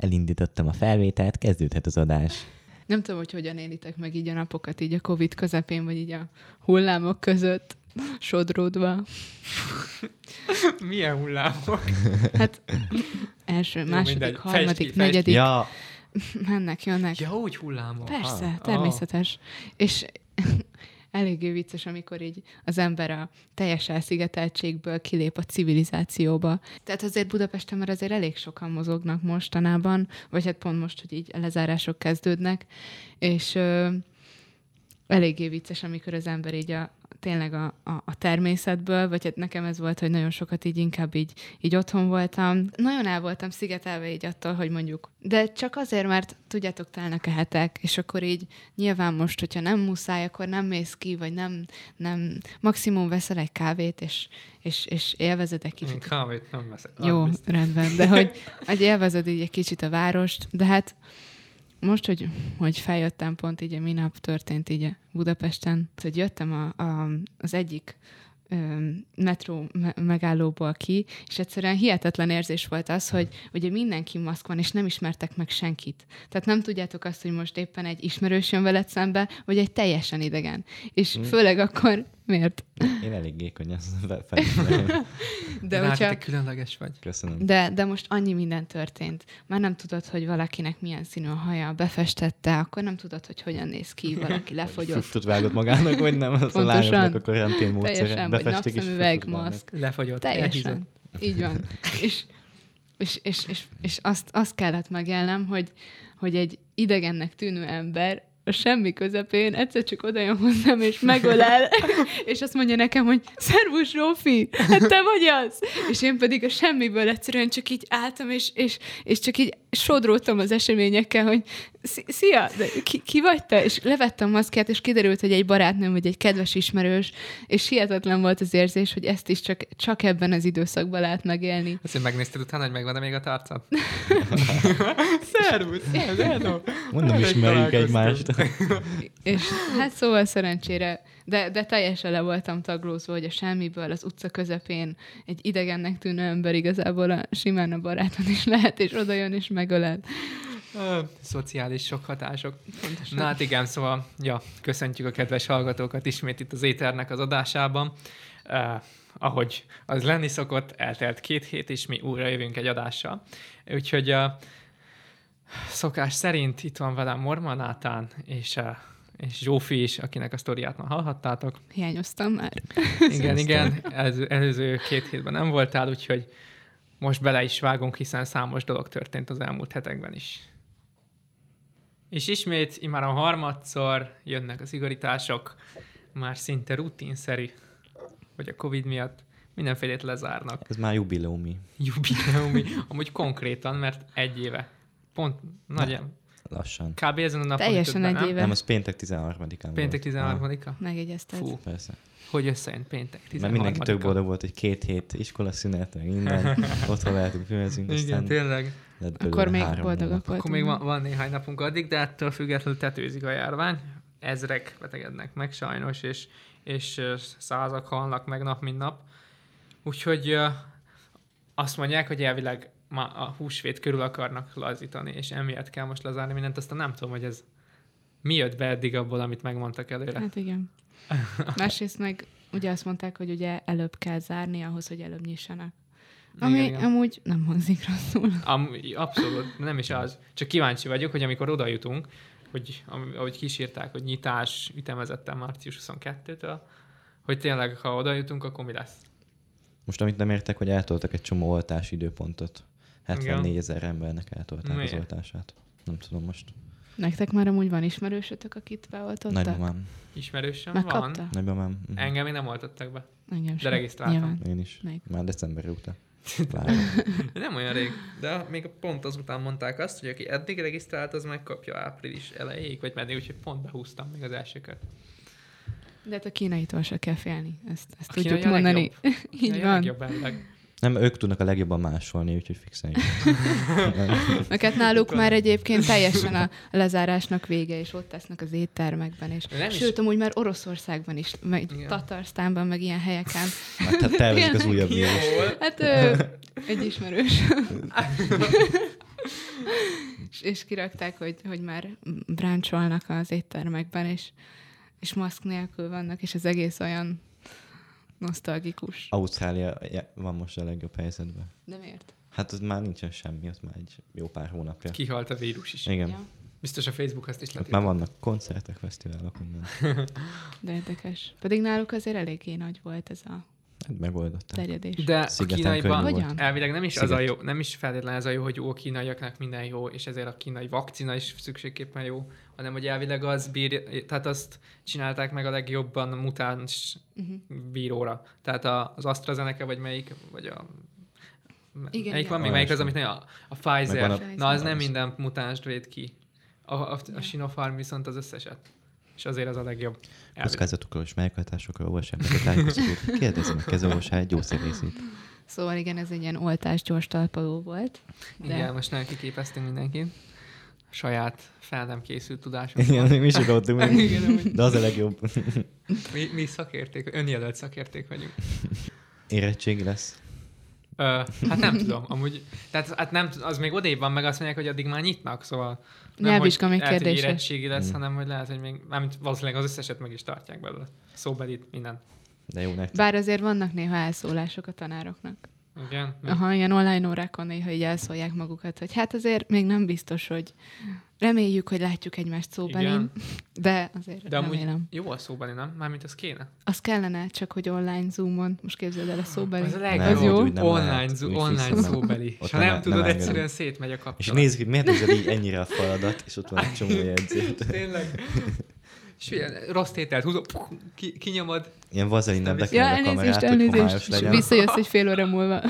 elindítottam a felvételt, kezdődhet az adás. Nem tudom, hogy hogyan élitek meg így a napokat, így a Covid közepén, vagy így a hullámok között sodródva. Milyen hullámok? Hát első, második, mindegy. Fejtsd harmadik, ki, fejtsd negyedik, Ja, mennek, jönnek. Ja, úgy hullámok. Persze, Ah. természetes. És eléggé vicces, amikor így az ember a teljes elszigeteltségből kilép a civilizációba. Tehát azért Budapesten már azért elég sokan mozognak mostanában, vagy hát pont most, hogy így a lezárások kezdődnek, és ö, eléggé vicces, amikor az ember így a, tényleg a, a, a természetből, vagy hát nekem ez volt, hogy nagyon sokat így inkább így, így otthon voltam. Nagyon el voltam szigetelve így attól, hogy mondjuk, de csak azért, mert tudjátok, telnek a hetek, és akkor így nyilván most, hogyha nem muszáj, akkor nem mész ki, vagy nem, nem maximum veszel egy kávét, és, és, és élvezed egy Én kicsit kávét nem veszek. jó, biztos. rendben, de hogy, hogy élvezed így egy kicsit a várost, de hát most, hogy, hogy feljöttem pont így, minap történt így Budapesten, hogy jöttem a, a, az egyik metró me- megállóból ki, és egyszerűen hihetetlen érzés volt az, hogy ugye mindenki maszk van, és nem ismertek meg senkit. Tehát nem tudjátok azt, hogy most éppen egy ismerős jön veled szembe, vagy egy teljesen idegen. És Mm. főleg akkor, miért? én elég gékony, ezt fe- felismerem. De hát, hogyha... te különleges vagy. Köszönöm. De, de most annyi minden történt. Már nem tudod, hogy valakinek milyen színű a haja, befestette, akkor nem tudod, hogy hogyan néz ki, valaki lefogyott. Füstöt vágott magának, vagy nem? Az a Pontosan. lányoknak a karantén módszere. Teljesen, vagy napszemüveg, maszk. Lefagyott. Teljesen. Így van. És, és, és, és, és azt, azt kellett megélnem, hogy, hogy egy idegennek tűnő ember a semmi közepén egyszer csak oda jön hozzám, és megölel, és azt mondja nekem, hogy szervus, Rófi, hát te vagy az! És én pedig a semmiből egyszerűen csak így álltam, és, és, és csak így sodródtam az eseményekkel, hogy "Szi- szia, de ki, ki vagy te? És levettem a maszkját, és kiderült, hogy egy barátnőm, vagy egy kedves ismerős, és hihetetlen volt az érzés, hogy ezt is csak, csak ebben az időszakban lehet megélni. Azt, hogy megnézted utána, hogy megvan még a tarcad? Szervusz! Hello! Mondom, ismerjük egymást. És hát szóval szerencsére, de, de teljesen le voltam taglózva, hogy a semmiből az utca közepén egy idegennek tűnő ember igazából a, simán a baráton is lehet, és oda jön és megölel. Ö, Szociális sok hatások. Na hát igen, szóval, ja, köszöntjük a kedves hallgatókat ismét itt az Éternek az adásában. Uh, ahogy az lenni szokott, eltelt két hét, és mi újra jövünk egy adással. Úgyhogy uh, szokás szerint itt van velem Morma Nátán, és, uh, és Zsófi is, akinek a sztoriát már hallhattátok. Hiányoztam már. Igen, igen, előző, előző két hétben nem voltál, úgyhogy most bele is vágunk, hiszen számos dolog történt az elmúlt hetekben is. És ismét, immár a harmadszor jönnek az igazítások, már szinte rutinszerű, hogy a Covid miatt mindenfélét lezárnak. Ez már jubileumi. Jubileumi, amúgy konkrétan, mert egy éve. Pont, nagy, Lassan. kb. ezen a napon Teljesen egy éve. Nem, az péntek 13-án Péntek volt. 13-a? Megjegyezted. Fú, persze. hogy összejön péntek 13 Mert mindenki tök boldog volt, hogy két hét iskolaszünet, meg minden. Otthon lehetünk filmezni, Igen, tényleg. Akkor még három boldogak voltunk. Akkor még van, van néhány napunk addig, de ettől függetlenül tetőzik a járvány. Ezrek betegednek meg sajnos, és, és százak halnak meg nap, mint nap. Úgyhogy azt mondják, hogy elvileg ma a húsvét körül akarnak lazítani, és emiatt kell most lezárni mindent. Aztán nem tudom, hogy ez mi jött be eddig abból, amit megmondtak előre. Hát igen. Másrészt meg ugye azt mondták, hogy ugye előbb kell zárni ahhoz, hogy előbb nyissanak. Ami Igen, igen. amúgy nem hangzik rosszul. Am, abszolút, nem is az. Csak kíváncsi vagyok, hogy amikor oda jutunk, hogy am- ahogy kísírták, hogy nyitás ütemezetten március 22-től, hogy tényleg, ha oda jutunk, akkor mi lesz? Most amit nem értek, hogy eltoltak egy csomó oltási időpontot. 74 ezer embernek eltolták az Miért? oltását. Nem tudom most. Nektek már amúgy van ismerősötök, akit beoltottak? Nagymamám. Ismerősöm van. Megkapta? Nagymamám. Mhm. Engem még nem oltottak be. Engem De sem. regisztráltam. Nyilván. Én is. Még. Már december óta. Nem olyan rég, de még pont azután mondták azt, hogy aki eddig regisztrált, az megkapja április elejéig, vagy meddig, úgyhogy pont behúztam még az elsőket. De hát a kínaitól se kell félni. Ezt, ezt A tudjuk a mondani. legjobb. Így Ja, van. Legjobb. Nem, ők tudnak a legjobban másolni, úgyhogy fixen. Meg hát náluk már egyébként teljesen a lezárásnak vége, és ott tesznek az éttermekben. És Nem is- Sőt, amúgy már Oroszországban is, meg Igen. Tatarsztánban, meg ilyen helyeken. Tehát tervezik az újabb vírus. Hol? Hát ö, egy ismerős. és, és kirakták, hogy, hogy már bráncsolnak az éttermekben, és, és maszk nélkül vannak, és az egész olyan nosztalgikus. Ausztrália van most a legjobb helyzetben. De miért? Hát az már nincsen semmi, az már egy jó pár hónapja. Kihalt a vírus is. Igen. Ja, Biztos a Facebook azt is Ott lett. már vannak koncertek, fesztiválok, minden. de érdekes. Pedig náluk azért eléggé nagy volt ez a megoldották. terjedés. De a Szigeten kínaiban volt. Hogyan? elvileg nem is az a Sziget. jó, nem is feltétlenül ez a jó, hogy jó a kínaiaknak minden jó, és ezért a kínai vakcina is szükségképpen jó, hanem hogy elvileg az bír, tehát azt csinálták meg a legjobban a mutáns Uh-huh. víróra. Tehát a, az AstraZeneca, vagy melyik, vagy a Igen, melyik igen. van még, melyik az, amit a, a Pfizer. A- Na, az nem Pfizer. minden mutánst véd ki. A, a, a. Sinopharm viszont az összeset. És azért az a legjobb. Kockázatokról és melyinkhatásokról olvassák meg a tájékoztatót. Kérdezze meg kezőorvosát, gyógyszerészét. Szóval igen, ez egy ilyen oltás gyors talpaló volt. De Igen, most nem kiképeztünk mindenkit. Saját fel nem készült tudásunk. Igen, mi is amúgy. De az a legjobb. mi, mi szakérték, önjelölt szakérték vagyunk. Érettségi lesz. Ö, hát nem tudom, amúgy, tehát hát nem, az még odébb van, meg azt mondják, hogy addig már nyitnak, szóval nem, Nyelvvizsga hogy még lehet, hogy érettségi lesz, Mm. hanem hogy lehet, hogy még, mármint valószínűleg az összeset meg is tartják belőle. Szóbelit, minden. De jó nektek. Bár azért vannak néha elszólások a tanároknak. Igen? Aha, ilyen online órákon néha így elszólják magukat, hogy hát azért még nem biztos, hogy reméljük, hogy látjuk egymást szóbelin, Igen. de azért De amúgy remélem. jó a szóbeli, nem? Mármint az kéne. Az kellene, csak hogy online zoomon. Most képzeld el a szóbeli. Az a Nem, legjobb. az jó. nem online, lehet, zo- online szóbeli. És ha nem- nem, nem tudod, engedem. egyszerűen szétmegy a És kapcsolat. nézzük, hogy miért nézed így ennyire a faladat, és ott van egy csomó jegyzét. Tényleg. És ilyen rossz tételt húzol, ki, kinyomod. Ilyen vazelinnel Ja, Ja, a elnézést, kamerát, hogy homályos elnézést. És legyen. visszajössz egy fél óra múlva.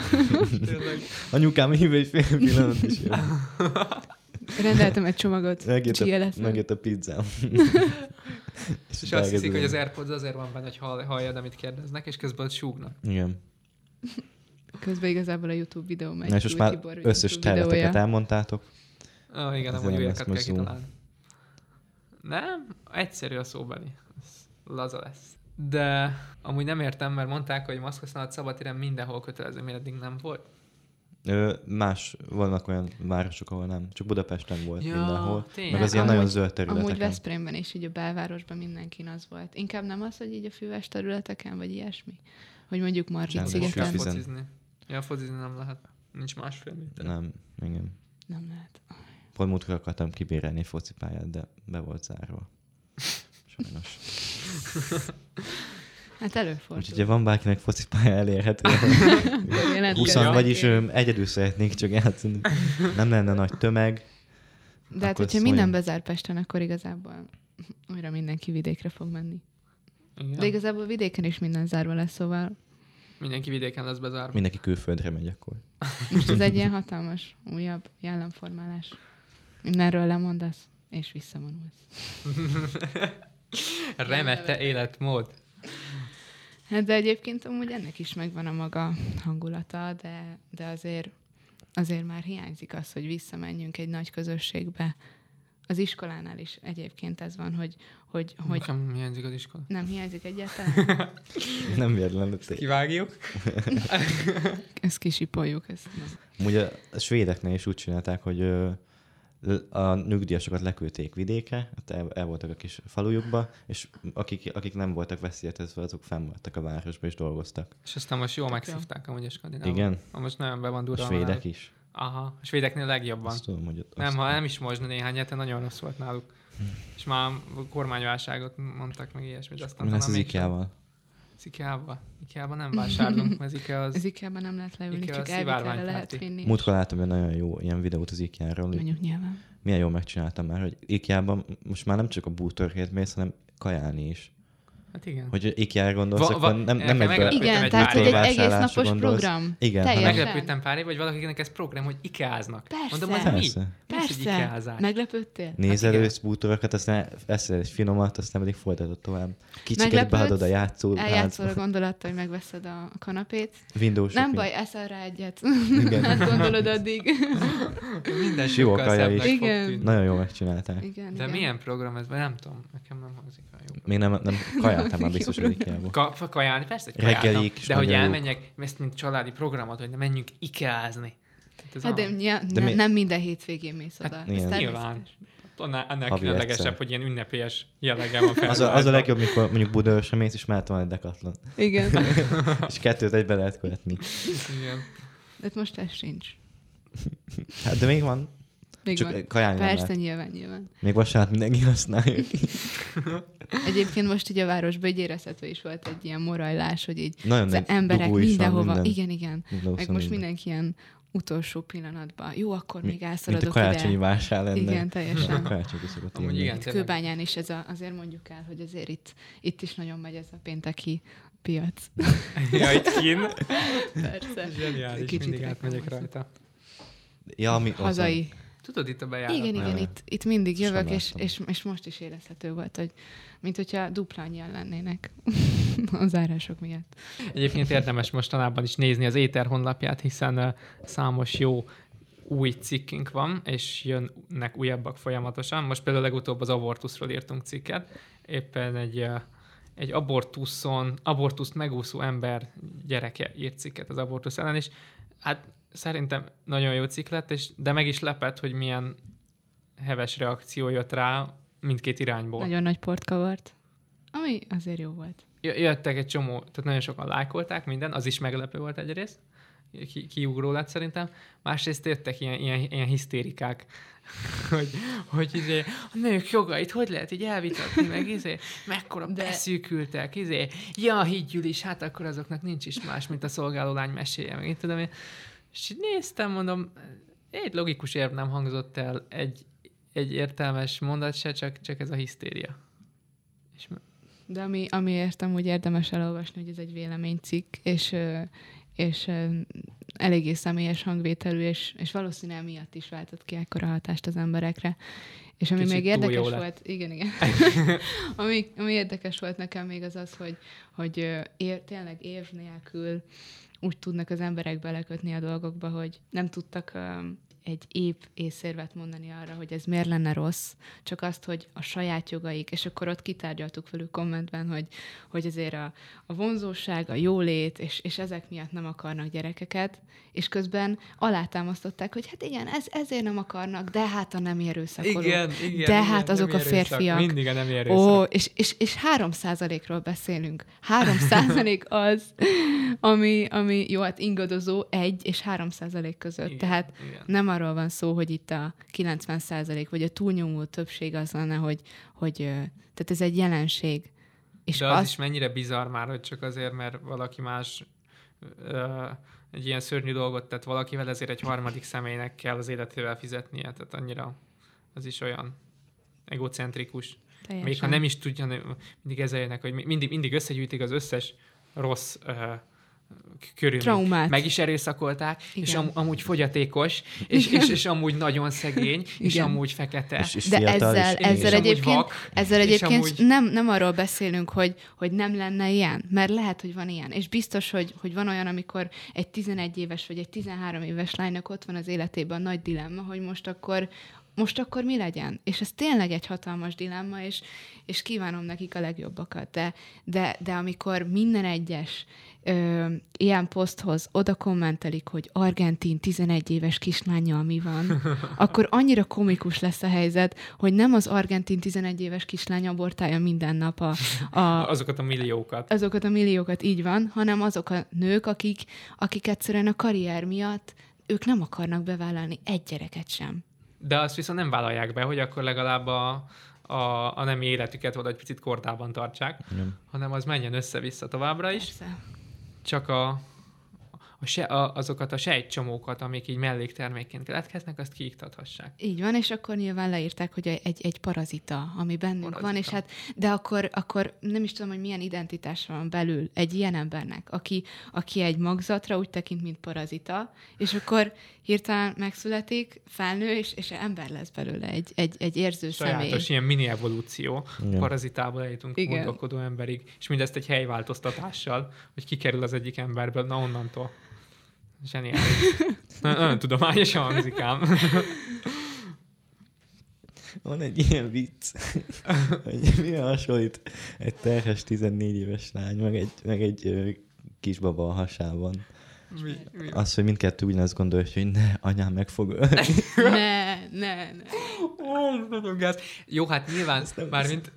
Anyukám hív egy fél pillanat is jön. Rendeltem egy csomagot. Megjött a, megjött a pizzám. És azt hiszik, hogy az Airpods azért van benne, hogy hall, halljad, amit kérdeznek, és közben ott súgnak. Igen. Közben igazából a YouTube videó megy. Na és most már Tibor összes területeket elmondtátok. Ah, igen, nem újakat lesz kell kitalálni. Nem, egyszerű a szóbeli. Ez laza lesz. De amúgy nem értem, mert mondták, hogy maszkhasználat szabadtéren mindenhol kötelező, miért eddig nem volt. Ö, más, vannak olyan városok, ahol nem. Csak Budapesten volt Ja, mindenhol. tényleg. Meg az ilyen Amúgy- nagyon zöld Amúgy területeken. Veszprémben és így a belvárosban mindenkin az volt. Inkább nem az, hogy így a füves területeken, vagy ilyesmi? Hogy mondjuk Margit szigeten. Focizni. Ja, focizni nem lehet. Nincs másfél méter. Nem, igen. Nem lehet. Pont múltkor akartam kibérelni focipályát, de be volt zárva. Sajnos. Hát előfordul. Úgyhogy ha van bárkinek focipálya elérhető, Jelentkezik. 20 Ja. vagyis egyedül szeretnék csak játszani. Nem lenne nagy tömeg. De hát, Akkor hogyha minden bezár Pesten, akkor igazából újra mindenki vidékre fog menni. Igen. De igazából vidéken is minden zárva lesz, szóval Mindenki vidéken lesz bezárva. Mindenki külföldre megy akkor. most ez egy ilyen hatalmas, újabb jellemformálás. Mindenről lemondasz, és visszavonulsz. Remette életmód. Hát de egyébként amúgy ennek is megvan a maga hangulata, de, de azért, azért már hiányzik az, hogy visszamenjünk egy nagy közösségbe. Az iskolánál is egyébként ez van, hogy, hogy, hogy Nekem hiányzik az iskola. nem hiányzik egyáltalán. Nem véletlenül. té- Kivágjuk. Ezt kisipoljuk. Ezt nem. Amúgy a, svédeknél is úgy csinálták, hogy a nyugdíjasokat leküldték vidékre, ott el, el voltak a kis falujukba, és akik, akik nem voltak veszélyeztetve, azok fenn voltak a városba és dolgoztak. És aztán most jól megszívták amúgy a skandinávok. Igen, Most nagyon be van a durva. svédek is. Aha, a svédeknél legjobban. Azt tudom, hogy ott Nem, ha nem is most, de néhány hete nagyon rossz volt náluk. És már kormányválságot mondtak meg ilyesmit. Aztán Mi lesz az mégsem. Az IKEA-ba? IKEA-ba nem vásárlunk, mert az IKEA az... Az ikea nem lehet leülni, Ikea csak elvitelre lehet vinni. Múltkor láttam egy nagyon jó ilyen videót az IKEA-ról, Mondjuk nyilván. milyen jól megcsináltam már, hogy IKEA-ban most már nem csak a bútorért mész, hanem kajálni is. Hát igen. Hogy IKEA-ra gondolsz, Va- akkor va- nem, nem egy be, meglepődtem Igen, egy tehát hogy egy egész napos gondolsz. program. Igen, Teljesen. Meglepődtem pár év, vagy valakinek ez program, hogy IKEA-znak. Persze. Mondom, az mi? Persze. Mi hogy Persze. IKEA-zás? Meglepődtél? Nézel igen. ősz bútorokat, aztán eszel egy finomat, aztán pedig folytatod tovább. Kicsiket beadod a játszó, Eljátszol a gondolattal, hogy megveszed a kanapét. Windows Nem baj, eszel rá egyet. Igen. Hát gondolod addig. Minden sokkal kaja is. Igen. Nagyon jól megcsinálták. Igen, De milyen program ez? Nem tudom, nekem nem hangzik. Még nem, nem kajáltam már biztos, hogy IKEA-ba. Ka- kajálni, persze, hogy Reggelik de hogy elmenjek, ezt mint családi programot, hogy ne menjünk ikeázni. Ez Hát de, a- ja, De ne, mi- nem minden hétvégén mész oda. Hát Ez igen. Nyilván. Annál, annál különlegesebb, hogy ilyen ünnepélyes jelleggel van Az a, az a legjobb, mikor mondjuk Budaörsre mész, és már van egy dekatlon. Igen. És kettőt egybe lehet követni. Igen. De hát most ez sincs. Hát de még van. Még Csak van. kajálni nem Persze, lehet. nyilván, nyilván. Még vasárnap mindenki használja. Egyébként most így a városban így érezhető is volt egy ilyen morajlás, hogy így Nagyon az emberek mindenhova, minden. igen, igen. Meg most minden. mindenki ilyen utolsó pillanatban. Jó, akkor még Mint a elszaladok karácsonyi ide. vásár lenne. Igen, teljesen. Karácsonyi Amúgy igen. Kőbányán is ez a, azért mondjuk el, hogy azért itt, itt is nagyon megy ez a pénteki piac. Ja, itt kín. Persze. Zseniális, Kicsit mindig átmegyek rajta. Ja, ami ott van. Tudod, itt a bejárat. Igen, igen, itt, itt mindig jövök, és, és, és most is érezhető volt, hogy mint hogyha dupla annyian lennének a zárások miatt. Egyébként érdemes mostanában is nézni az Éter honlapját, hiszen uh, számos jó új cikkünk van, és jönnek újabbak folyamatosan. Most például legutóbb az abortuszról írtunk cikket. Éppen egy, uh, egy abortuszon, abortuszt megúszó ember gyereke írt cikket az abortusz ellen, és hát szerintem nagyon jó cikk lett, és, de meg is lepett, hogy milyen heves reakció jött rá mindkét irányból. Nagyon nagy port kavart, ami azért jó volt. Jö- jöttek egy csomó, tehát nagyon sokan lájkolták minden, az is meglepő volt egyrészt, ki, kiugró lett szerintem. Másrészt jöttek ilyen, ilyen, ilyen hisztérikák, hogy, hogy izé, a nők jogait hogy lehet így elvitatni, meg izé, mekkora De- beszűkültek, izé, ja, higgyül is, hát akkor azoknak nincs is más, mint a szolgáló lány meséje, meg én tudom én. És így néztem, mondom, egy logikus érv nem hangzott el, egy, egy értelmes mondat se, csak, csak ez a hisztéria. És De ami, ami értem, hogy érdemes elolvasni, hogy ez egy véleménycikk, és, és eléggé személyes hangvételű, és, és valószínűleg miatt is váltott ki ekkora hatást az emberekre. És ami Kicsit még érdekes lett. volt, igen, igen. ami, ami érdekes volt nekem még az az, hogy, hogy ér, tényleg év nélkül úgy tudnak az emberek belekötni a dolgokba, hogy nem tudtak um, egy épp észérvet mondani arra, hogy ez miért lenne rossz, csak azt, hogy a saját jogaik, és akkor ott kitárgyaltuk velük kommentben, hogy, hogy azért a, a vonzóság, a jólét, és, és ezek miatt nem akarnak gyerekeket, és közben alátámasztották, hogy hát igen, ez, ezért nem akarnak, de hát a nem erőszakolók. Igen, igen. De igen, hát azok a férfiak. Mindig a nem erőszak. Ó, és, és, és 3 ról beszélünk. 3 százalék az, ami, ami jó, hát ingadozó 1 és 3 százalék között. Igen, Tehát igen. nem arról van szó, hogy itt a 90 százalék, vagy a túlnyomó többség az lenne, hogy, hogy tehát ez egy jelenség. És De az, az, is mennyire bizarr már, hogy csak azért, mert valaki más ö, egy ilyen szörnyű dolgot tett valakivel, ezért egy harmadik személynek kell az életével fizetnie. Tehát annyira az is olyan egocentrikus. teljesen. Még ha nem is tudja, mindig ezzel jönnek, hogy mi- mindig, mindig összegyűjtik az összes rossz uh, körülményt. Traumát. Meg is erőszakolták, Igen. és am, amúgy fogyatékos, és, és, és amúgy nagyon szegény, és Igen. amúgy fekete. És, és De fiatal, ezzel, és, ezzel és egyébként, vak, ezzel és egyébként amúgy- nem, nem arról beszélünk, hogy, hogy nem lenne ilyen, mert lehet, hogy van ilyen. És biztos, hogy, hogy van olyan, amikor egy 11 éves vagy egy 13 éves lánynak ott van az életében a nagy dilemma, hogy most akkor most akkor mi legyen? És ez tényleg egy hatalmas dilemma, és, és kívánom nekik a legjobbakat. De, de, de amikor minden egyes ö, ilyen poszthoz oda kommentelik, hogy argentin 11 éves kislányjal mi van, akkor annyira komikus lesz a helyzet, hogy nem az argentin 11 éves kislány abortálja minden nap a, a, Azokat a milliókat. azokat a milliókat, így van, hanem azok a nők, akik, akik egyszerűen a karrier miatt ők nem akarnak bevállalni egy gyereket sem. De azt viszont nem vállalják be, hogy akkor legalább a, a, a nem életüket valahogy picit kordában tartsák, Nem. hanem az menjen össze-vissza továbbra is. Persze. Csak a, a se, a, azokat a sejtcsomókat, amik így melléktermékként keletkeznek, azt kiiktathassák. Így van, és akkor nyilván leírták, hogy egy, egy parazita, ami bennünk Parazita. van, és hát, de akkor, akkor nem is tudom, hogy milyen identitás van belül egy ilyen embernek, aki, aki egy magzatra úgy tekint, mint parazita, és akkor hirtelen megszületik, felnő, és, és ember lesz belőle, egy, egy, egy érző személy. Sajátos ilyen mini evolúció. Igen. Parazitából eljutunk Igen. gondolkodó emberig, és mindezt egy helyváltoztatással, hogy kikerül az egyik emberből, na onnantól. Zseniális. Na- Nagyon tudományosan hangzik ám. Van egy ilyen vicc, hogy mi hasonlít egy terhes 14 éves lány, meg egy, meg egy kisbaba a hasában. Mi, mi? Az, hogy mindkettő ugyanazt gondolja, hogy ne, anyám meg fog ölni. Ne, ne, ne. Ó, nagyon gáz. Jó, hát nyilván, mármint...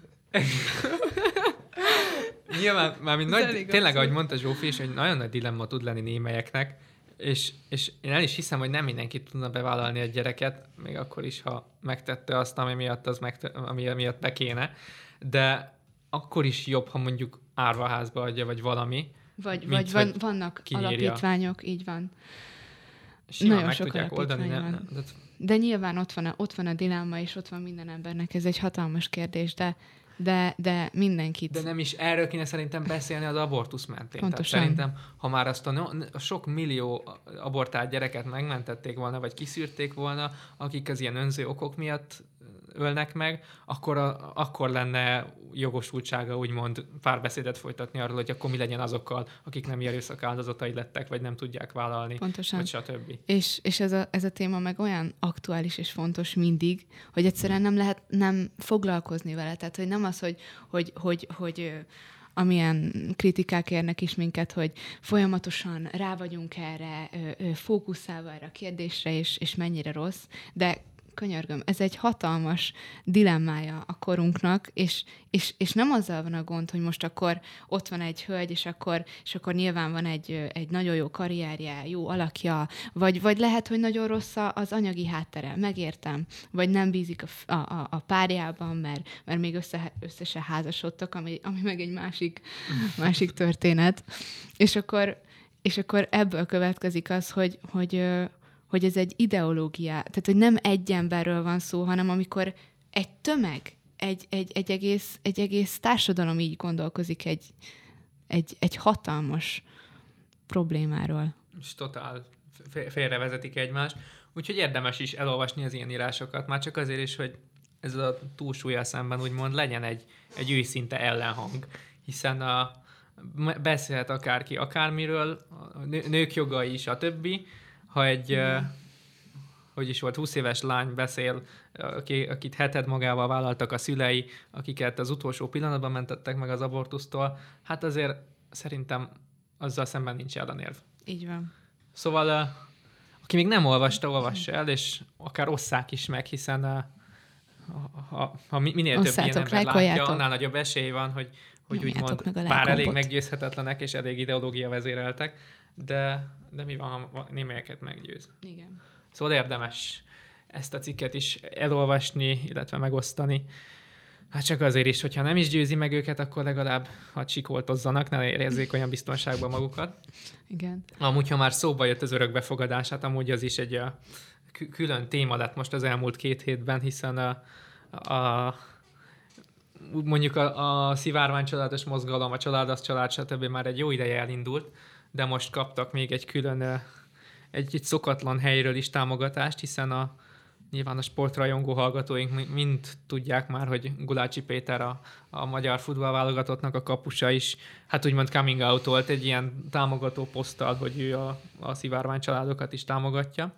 nyilván, mármint nagy, tényleg, ahogy mondta Zsófi is, hogy nagyon nagy dilemma tud lenni némelyeknek, és, és én el is hiszem, hogy nem mindenki tudna bevállalni egy gyereket, még akkor is, ha megtette azt, ami miatt, az megte, ami miatt be kéne, de akkor is jobb, ha mondjuk árvaházba adja, vagy valami, Vagy, Mint vagy van, vannak kinyírja. alapítványok, így van. simán Nagyon meg sok tudják oldani. Nem, van. de De nyilván ott van, a, ott van a dilemma, és ott van minden embernek. Ez egy hatalmas kérdés, de, de, de mindenkit. De nem is erről kéne szerintem beszélni az abortusz mentén. Pontosan. Tehát szerintem, ha már azt a, sok millió abortált gyereket megmentették volna, vagy kiszűrték volna, akik az ilyen önző okok miatt ölnek meg, akkor, a, akkor lenne jogosultsága úgymond párbeszédet folytatni arról, hogy akkor mi legyen azokkal, akik nem erőszak áldozatai lettek, vagy nem tudják vállalni, Pontosan. vagy stb. És, és ez, a, ez a téma meg olyan aktuális és fontos mindig, hogy egyszerűen nem lehet nem foglalkozni vele. Tehát, hogy nem az, hogy, hogy, hogy, hogy amilyen kritikák érnek is minket, hogy folyamatosan rá vagyunk erre, fókuszálva erre a kérdésre, és, és mennyire rossz, de könyörgöm, ez egy hatalmas dilemmája a korunknak, és, és, és nem azzal van a gond, hogy most akkor ott van egy hölgy, és akkor, és akkor nyilván van egy, egy nagyon jó karrierje, jó alakja, vagy, vagy lehet, hogy nagyon rossz az anyagi háttere, megértem, vagy nem bízik a, a, a, párjában, mert, mert még össze, össze se házasodtak, ami, ami meg egy másik, másik történet. És akkor, és akkor ebből következik az, hogy, hogy, hogy ez egy ideológia, tehát hogy nem egy emberről van szó, hanem amikor egy tömeg, egy, egy, egy, egész, egy egész társadalom így gondolkozik egy, egy, egy hatalmas problémáról. és totál fé- félrevezetik egymást. Úgyhogy érdemes is elolvasni az ilyen írásokat, már csak azért is, hogy ez a túlsúlya szemben úgymond legyen egy, egy őszinte ellenhang, hiszen a, beszélhet akárki akármiről, a nő- nők jogai is, a többi. Ha egy, uh, hogy is volt, 20 éves lány beszél, aki, akit heted magával vállaltak a szülei, akiket az utolsó pillanatban mentettek meg az abortusztól, hát azért szerintem azzal szemben nincs ellenérv. Így van. Szóval, aki még nem olvasta, olvassa el, és akár osszák is meg, hiszen uh, ha, ha mi- minél több ilyen Osszátok, ember látja, annál nagyobb esély van, hogy, hogy úgymond a bár elég meggyőzhetetlenek, és elég ideológia vezéreltek, de, de mi van, ha némelyeket meggyőz. Igen. Szóval érdemes ezt a cikket is elolvasni, illetve megosztani. Hát csak azért is, hogyha nem is győzi meg őket, akkor legalább ha csikoltozzanak, ne érezzék olyan biztonságban magukat. Igen. Amúgy, ha már szóba jött az örökbefogadás, hát amúgy az is egy a, kü- külön téma lett most az elmúlt két hétben, hiszen a, a mondjuk a, a szivárvány családos mozgalom, a család az család, stb. már egy jó ideje elindult, de most kaptak még egy külön, egy, egy szokatlan helyről is támogatást, hiszen a nyilván a sportrajongó hallgatóink mi- mind tudják már, hogy Gulácsi Péter a, a magyar futballválogatottnak a kapusa is, hát úgymond coming out volt egy ilyen támogató poszttal, hogy ő a, a szivárvány családokat is támogatja.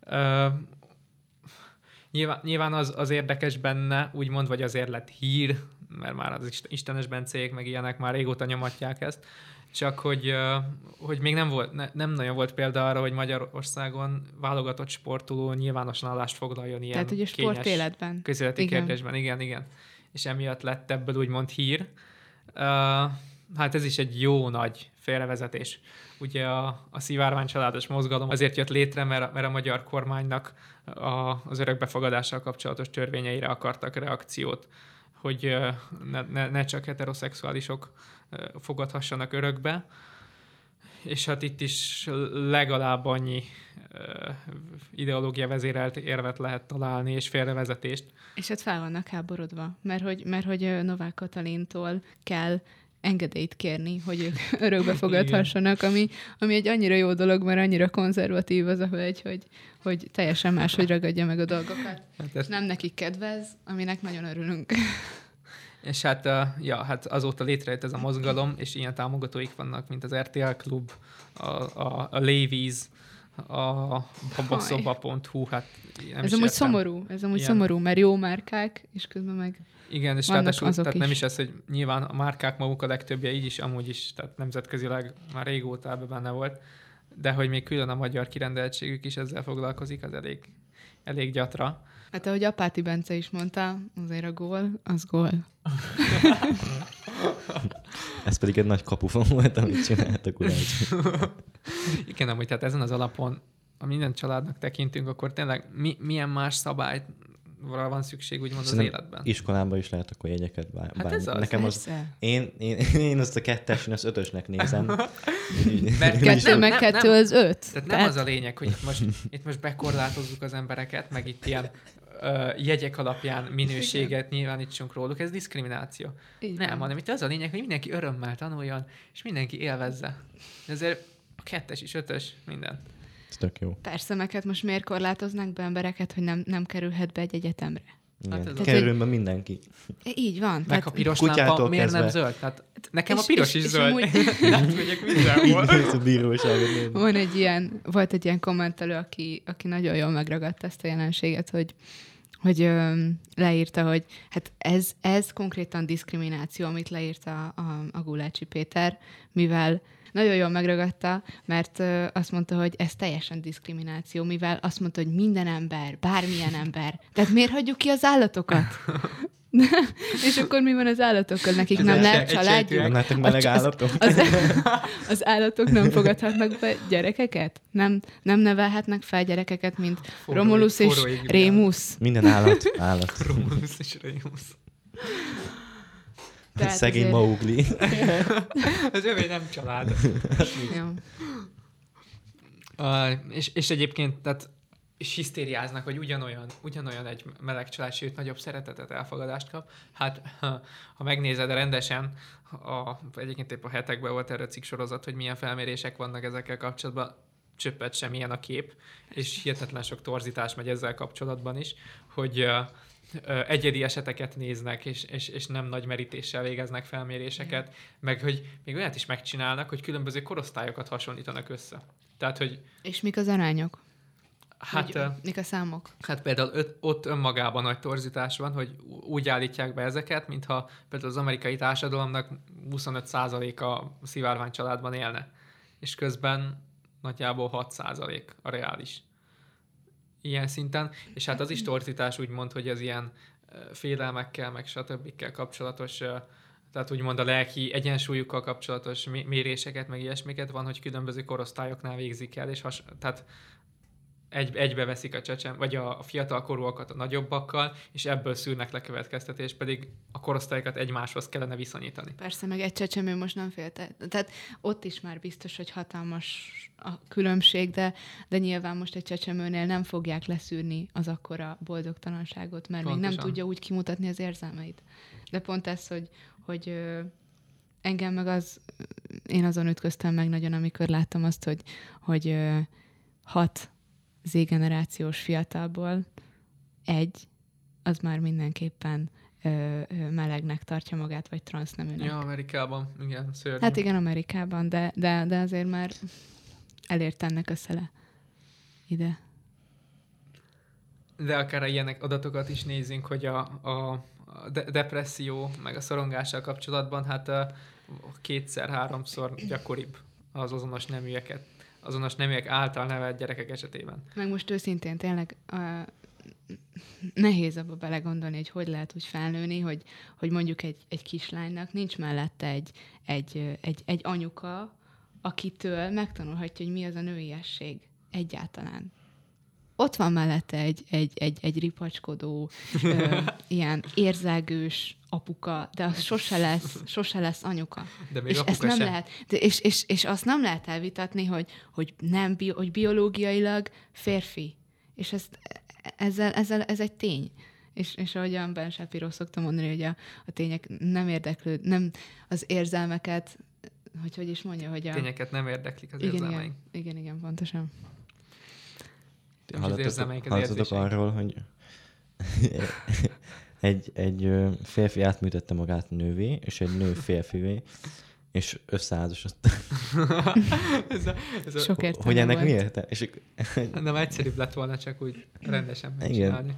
Ö, Nyilván, nyilván az, az érdekes benne, úgymond, vagy azért lett hír, mert már az ist- istenes bencék, meg ilyenek már régóta nyomatják ezt, csak hogy, hogy még nem, volt, ne, nem nagyon volt példa arra, hogy Magyarországon válogatott sportoló nyilvánosan állást foglaljon ilyen Tehát, hogy a sport életben. közéleti Igen. kérdésben. Igen, igen. És emiatt lett ebből úgymond hír. Uh, hát ez is egy jó nagy félrevezetés. Ugye a, a szivárvány családos mozgalom azért jött létre, mert, mert a magyar kormánynak a, az örökbefogadással kapcsolatos törvényeire akartak reakciót, hogy ne, ne, csak heteroszexuálisok fogadhassanak örökbe. És hát itt is legalább annyi ideológia vezérelt érvet lehet találni, és félrevezetést. És hát fel vannak háborodva, mert hogy, mert hogy Novák Katalintól kell engedélyt kérni, hogy ők örökbe fogadhassanak, ami, ami egy annyira jó dolog, mert annyira konzervatív az a hölgy, hogy, hogy teljesen máshogy ragadja meg a dolgokat. Hát ez, Nem nekik kedvez, aminek nagyon örülünk. és hát, ja, hát azóta létrejött ez a mozgalom, és ilyen támogatóik vannak, mint az RTL Klub, a, a, a Levi's, a babaszoba.hu, hát nem ez amúgy értem. szomorú, ez amúgy Ilyen. szomorú, mert jó márkák, és közben meg Igen, és Vannak ráadásul azok tehát nem is. is ez, hogy nyilván a márkák maguk a legtöbbje így is, amúgy is, tehát nemzetközileg már régóta ebben benne volt, de hogy még külön a magyar kirendeltségük is ezzel foglalkozik, az elég, elég gyatra. Hát ahogy Apáti Bence is mondta, azért a gól, az gól. Ez pedig egy nagy kapufon volt, amit csinált a Gulácsi. Igen, amúgy tehát ezen az alapon, ha minden családnak tekintünk, akkor tényleg mi, milyen más szabályt van szükség úgymond az életben? Iskolában is lehet akkor jegyeket bár, Hát ez az, Nekem az, én, én, én azt a kettes, én azt ötösnek nézem. Mert Kettő nem, meg nem, kettő nem. az öt. Tehát nem az a lényeg, hogy itt most, itt most bekorlátozzuk az embereket, meg itt ilyen ö, jegyek alapján minőséget nyilvánítsunk róluk, ez diszkrimináció. Így Nem, hanem itt az a lényeg, hogy mindenki örömmel tanuljon, és mindenki élvezze. Ezért a kettes is, ötös, minden. Ez tök jó. Persze, meg hát most miért korlátoznak be embereket, hogy nem, nem kerülhet be egy egyetemre? Igen. Hát Kerüljön be mindenki. Így van. Meg tehát- a piros lámpa miért nem kezdve. zöld? Tehát nekem a És- piros és- is és zöld. amúgy- Átmegyek mindenhol. Ez a bíróságot nézni. Van egy ilyen, volt egy ilyen kommentelő, aki, aki nagyon jól megragadta ezt a jelenséget, hogy hogy ö, leírta, hogy hát ez, ez konkrétan diszkrimináció, amit leírt a, a, a Gulácsi Péter, mivel nagyon jól megragadta, mert ö, azt mondta, hogy ez teljesen diszkrimináció, mivel azt mondta, hogy minden ember, bármilyen ember. Tehát miért hagyjuk ki az állatokat? És akkor mi van az állatokkal? Nekik Ez nem lehet családjuk? Nem meleg Az- az- állatok? Az, az állatok nem fogadhatnak be gyerekeket? Nem, nem nevelhetnek fel gyerekeket, mint Forró- Romulus és forró égvilág. Rémus? Minden állat, állat. Romulus és Remus. Tehát Szegény azért- Mowgli. Az övé nem család. Uh, és, és egyébként, tehát és hisztériáznak, hogy ugyanolyan, ugyanolyan egy meleg család, sőt nagyobb szeretetet, elfogadást kap. Hát, ha, ha megnézed rendesen, a, egyébként épp a hetekben volt erre cikk sorozat, hogy milyen felmérések vannak ezekkel kapcsolatban, csöppet sem ilyen a kép, és hihetetlen sok torzítás megy ezzel kapcsolatban is, hogy uh, egyedi eseteket néznek, és, és, és nem nagy merítéssel végeznek felméréseket, meg hogy még olyat is megcsinálnak, hogy különböző korosztályokat hasonlítanak össze. Tehát, hogy És mik az arányok? hát, Vagy, ö, mik a számok? hát például öt, ott önmagában nagy torzítás van, hogy úgy állítják be ezeket, mintha például az amerikai társadalomnak 25%-a szivárvány családban élne, és közben nagyjából 6% a reális ilyen szinten, és hát az is torzítás úgymond, hogy az ilyen félelmekkel, meg stb. kapcsolatos, tehát úgymond a lelki egyensúlyukkal kapcsolatos mé- méréseket, meg ilyesmiket van, hogy különböző korosztályoknál végzik el, és has, tehát egy, egybe veszik a csecsen, vagy a, a fiatal korúakat a nagyobbakkal, és ebből szűrnek le következtetés, pedig a korosztályokat egymáshoz kellene viszonyítani. Persze, meg egy csecsemő most nem félte. Tehát ott is már biztos, hogy hatalmas a különbség, de, de nyilván most egy csecsemőnél nem fogják leszűrni az akkora boldogtalanságot, mert még nem Pontosan. tudja úgy kimutatni az érzelmeit. De pont ez, hogy, hogy engem meg az, én azon ütköztem meg nagyon, amikor láttam azt, hogy, hogy hat z-generációs fiatalból egy, az már mindenképpen ö, ö, melegnek tartja magát, vagy transzneműnek. Ja, Amerikában, igen, szörnyű. Hát igen, Amerikában, de, de, de azért már elért ennek a szele ide. De akár ilyenek adatokat is nézzünk, hogy a, a, de- depresszió, meg a szorongással kapcsolatban, hát kétszer-háromszor gyakoribb az azonos neműeket, azonos neműek által nevelt gyerekek esetében. Meg most őszintén tényleg uh, nehéz abba belegondolni, hogy hogy lehet úgy felnőni, hogy, hogy mondjuk egy, egy kislánynak nincs mellette egy, egy, egy, egy anyuka, akitől megtanulhatja, hogy mi az a nőiesség egyáltalán. Ott van mellette egy, egy, egy, egy ripacskodó, ö, ilyen érzelgős apuka, de az sose lesz, sose lesz anyuka. De még és apuka ezt nem sem. lehet, de és, és, és azt nem lehet elvitatni, hogy, hogy nem, bio, hogy biológiailag férfi. És ezt, ezzel, ezzel, ez egy tény. És, és ahogyan Ben Shapiro szokta mondani, hogy a, a tények nem érdeklő, nem az érzelmeket, hogy hogy is mondja, hogy a... Tényeket nem érdeklik az igen, érzelmeink. igen, igen, igen, pontosan. Nem is az Hallottatok, érzelmeink, az hallottatok érzéseink. arról, hogy egy, egy férfi átműtette magát nővé, és egy nő férfivé, és összeházasodtak. ez a, ez a, Sok értelme Hogy ennek volt. mi érte? És nem egyszerűbb lett volna csak úgy rendesen megcsinálni.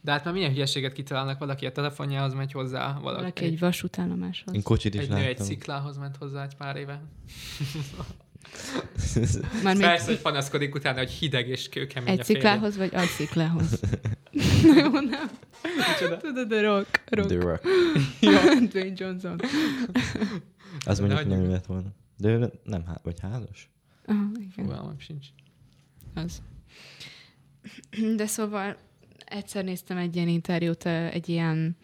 De hát már milyen hülyeséget kitalálnak, valaki a telefonjához megy hozzá, valaki, Valaki egy vasútállomáshoz. én kocsit is egy nő egy láttam. sziklához ment hozzá egy pár éve. Már még Persze, hogy panaszkodik utána, hogy hideg és kőkemény egy sziklához, vagy egy sziklához. Na jó, nem. Tudod, a rock. rock. The Rock. Dwayne Johnson. Az mondjuk nem lett volna. De ő nem há- vagy házas? Aha, igen. Fogalmam sincs. Az. De szóval egyszer néztem egy ilyen interjút, egy ilyen...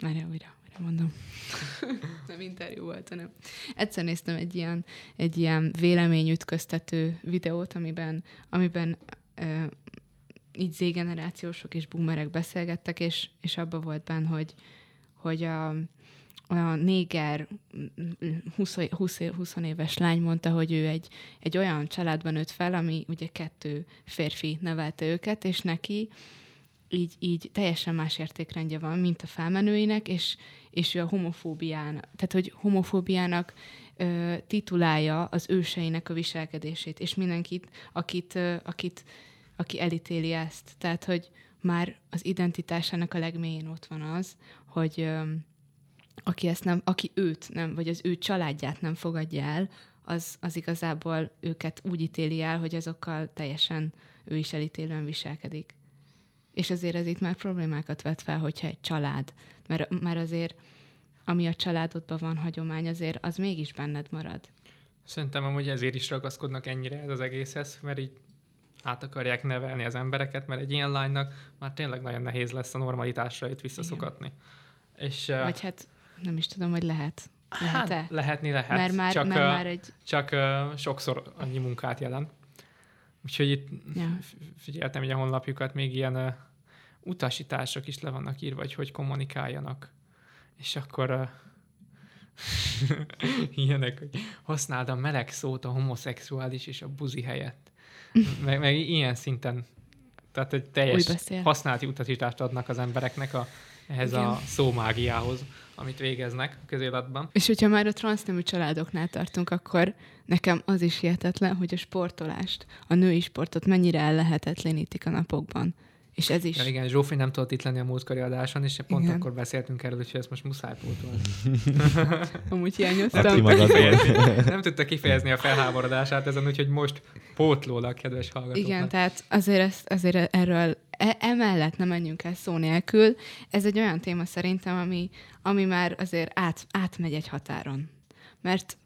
Várjál, újra, újra mondom. nem interjú volt, hanem egyszer néztem egy ilyen, egy ilyen véleményütköztető videót, amiben, amiben ö, így Z-generációsok és boomerek beszélgettek, és, és abban volt benne, hogy, hogy a, a néger 20, 20, 20 éves lány mondta, hogy ő egy, egy olyan családban nőtt fel, ami ugye kettő férfi nevelte őket, és neki így, így teljesen más értékrendje van, mint a felmenőinek, és, és ő a homofóbiának, tehát hogy homofóbiának ö, titulálja az őseinek a viselkedését, és mindenkit, akit, ö, akit, aki elítéli ezt. Tehát, hogy már az identitásának a legmélyén ott van az, hogy ö, aki, ezt nem, aki őt nem, vagy az ő családját nem fogadja el, az, az igazából őket úgy ítéli el, hogy azokkal teljesen ő is elítélően viselkedik. És azért ez itt már problémákat vet fel, hogyha egy család, mert, mert azért ami a családodban van hagyomány, azért az mégis benned marad. Szerintem amúgy ezért is ragaszkodnak ennyire ez az egészhez, mert így át akarják nevelni az embereket, mert egy ilyen lánynak már tényleg nagyon nehéz lesz a normalitásra itt visszaszokatni. És, uh, Vagy hát nem is tudom, hogy lehet. Lehet-e? hát, lehetni lehet, mert már, csak, mert uh, már egy... csak uh, sokszor annyi munkát jelent. Úgyhogy itt Ja. figyeltem így a honlapjukat, még ilyen uh, utasítások is le vannak írva, hogy hogy kommunikáljanak. És akkor uh, ilyenek, hogy használd a meleg szót a homoszexuális és a buzi helyett. Meg, meg ilyen szinten, tehát egy teljes használati utasítást adnak az embereknek a, ehhez Igen. a szómágiához, amit végeznek a közéletben. És hogyha már a transznemű családoknál tartunk, akkor nekem az is hihetetlen, hogy a sportolást, a női sportot mennyire ellehetetlenítik a napokban. És ez is. Ja, igen, Zsófi nem tudott itt lenni a múltkori adáson, és pont Igen. akkor beszéltünk erről, hogy ezt most muszáj pótolni. Amúgy Hát hiányoztam. Kifejezni- nem tudta kifejezni a felháborodását ezen, úgyhogy most pótlólag, kedves hallgatóknak. Igen, tehát azért, ezt, azért erről e- emellett nem menjünk el szó nélkül. Ez egy olyan téma szerintem, ami, ami már azért át, átmegy egy határon. Mert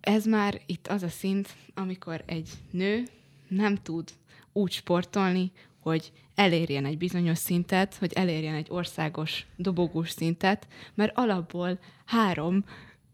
ez már itt az a szint, amikor egy nő nem tud úgy sportolni, hogy elérjen egy bizonyos szintet, hogy elérjen egy országos dobogós szintet, mert alapból három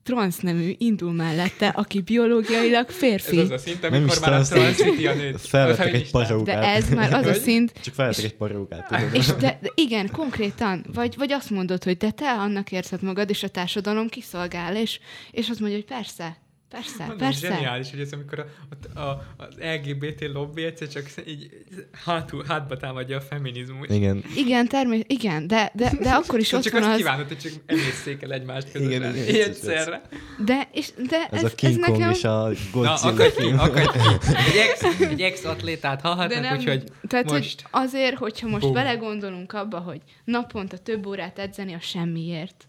transznemű indul mellette, aki biológiailag férfi. Ez az a szint, Nem amikor is már a transzíti a nőt. Felvettek egy parókát. De ez már az a szint, Csak felvettek egy parókát, és de, de igen, konkrétan, vagy, vagy azt mondod, hogy de te annak érzed magad, és a társadalom kiszolgál, és, és azt mondja, hogy persze, persze, Mondom, persze. zseniális, hogy ez amikor a, a, a, az LGBT lobby egyszer csak így hátul, hátba támadja a feminizmus. Igen. Igen, természetesen, igen, de, de, de akkor is ott csak van azt az, kívánod, hogy csak emészszék el egymást között. Igen, Igen, egyszerre. de, és, de Ez, ez, a King ez Kong nekem... és a Na, Godzilla ki, film. akadj ki. Egy ex, egy ex-atlétát hallhatnak, úgyhogy tehát, most... hogy azért, hogyha most Bum. belegondolunk abba, hogy naponta több órát edzeni a semmiért.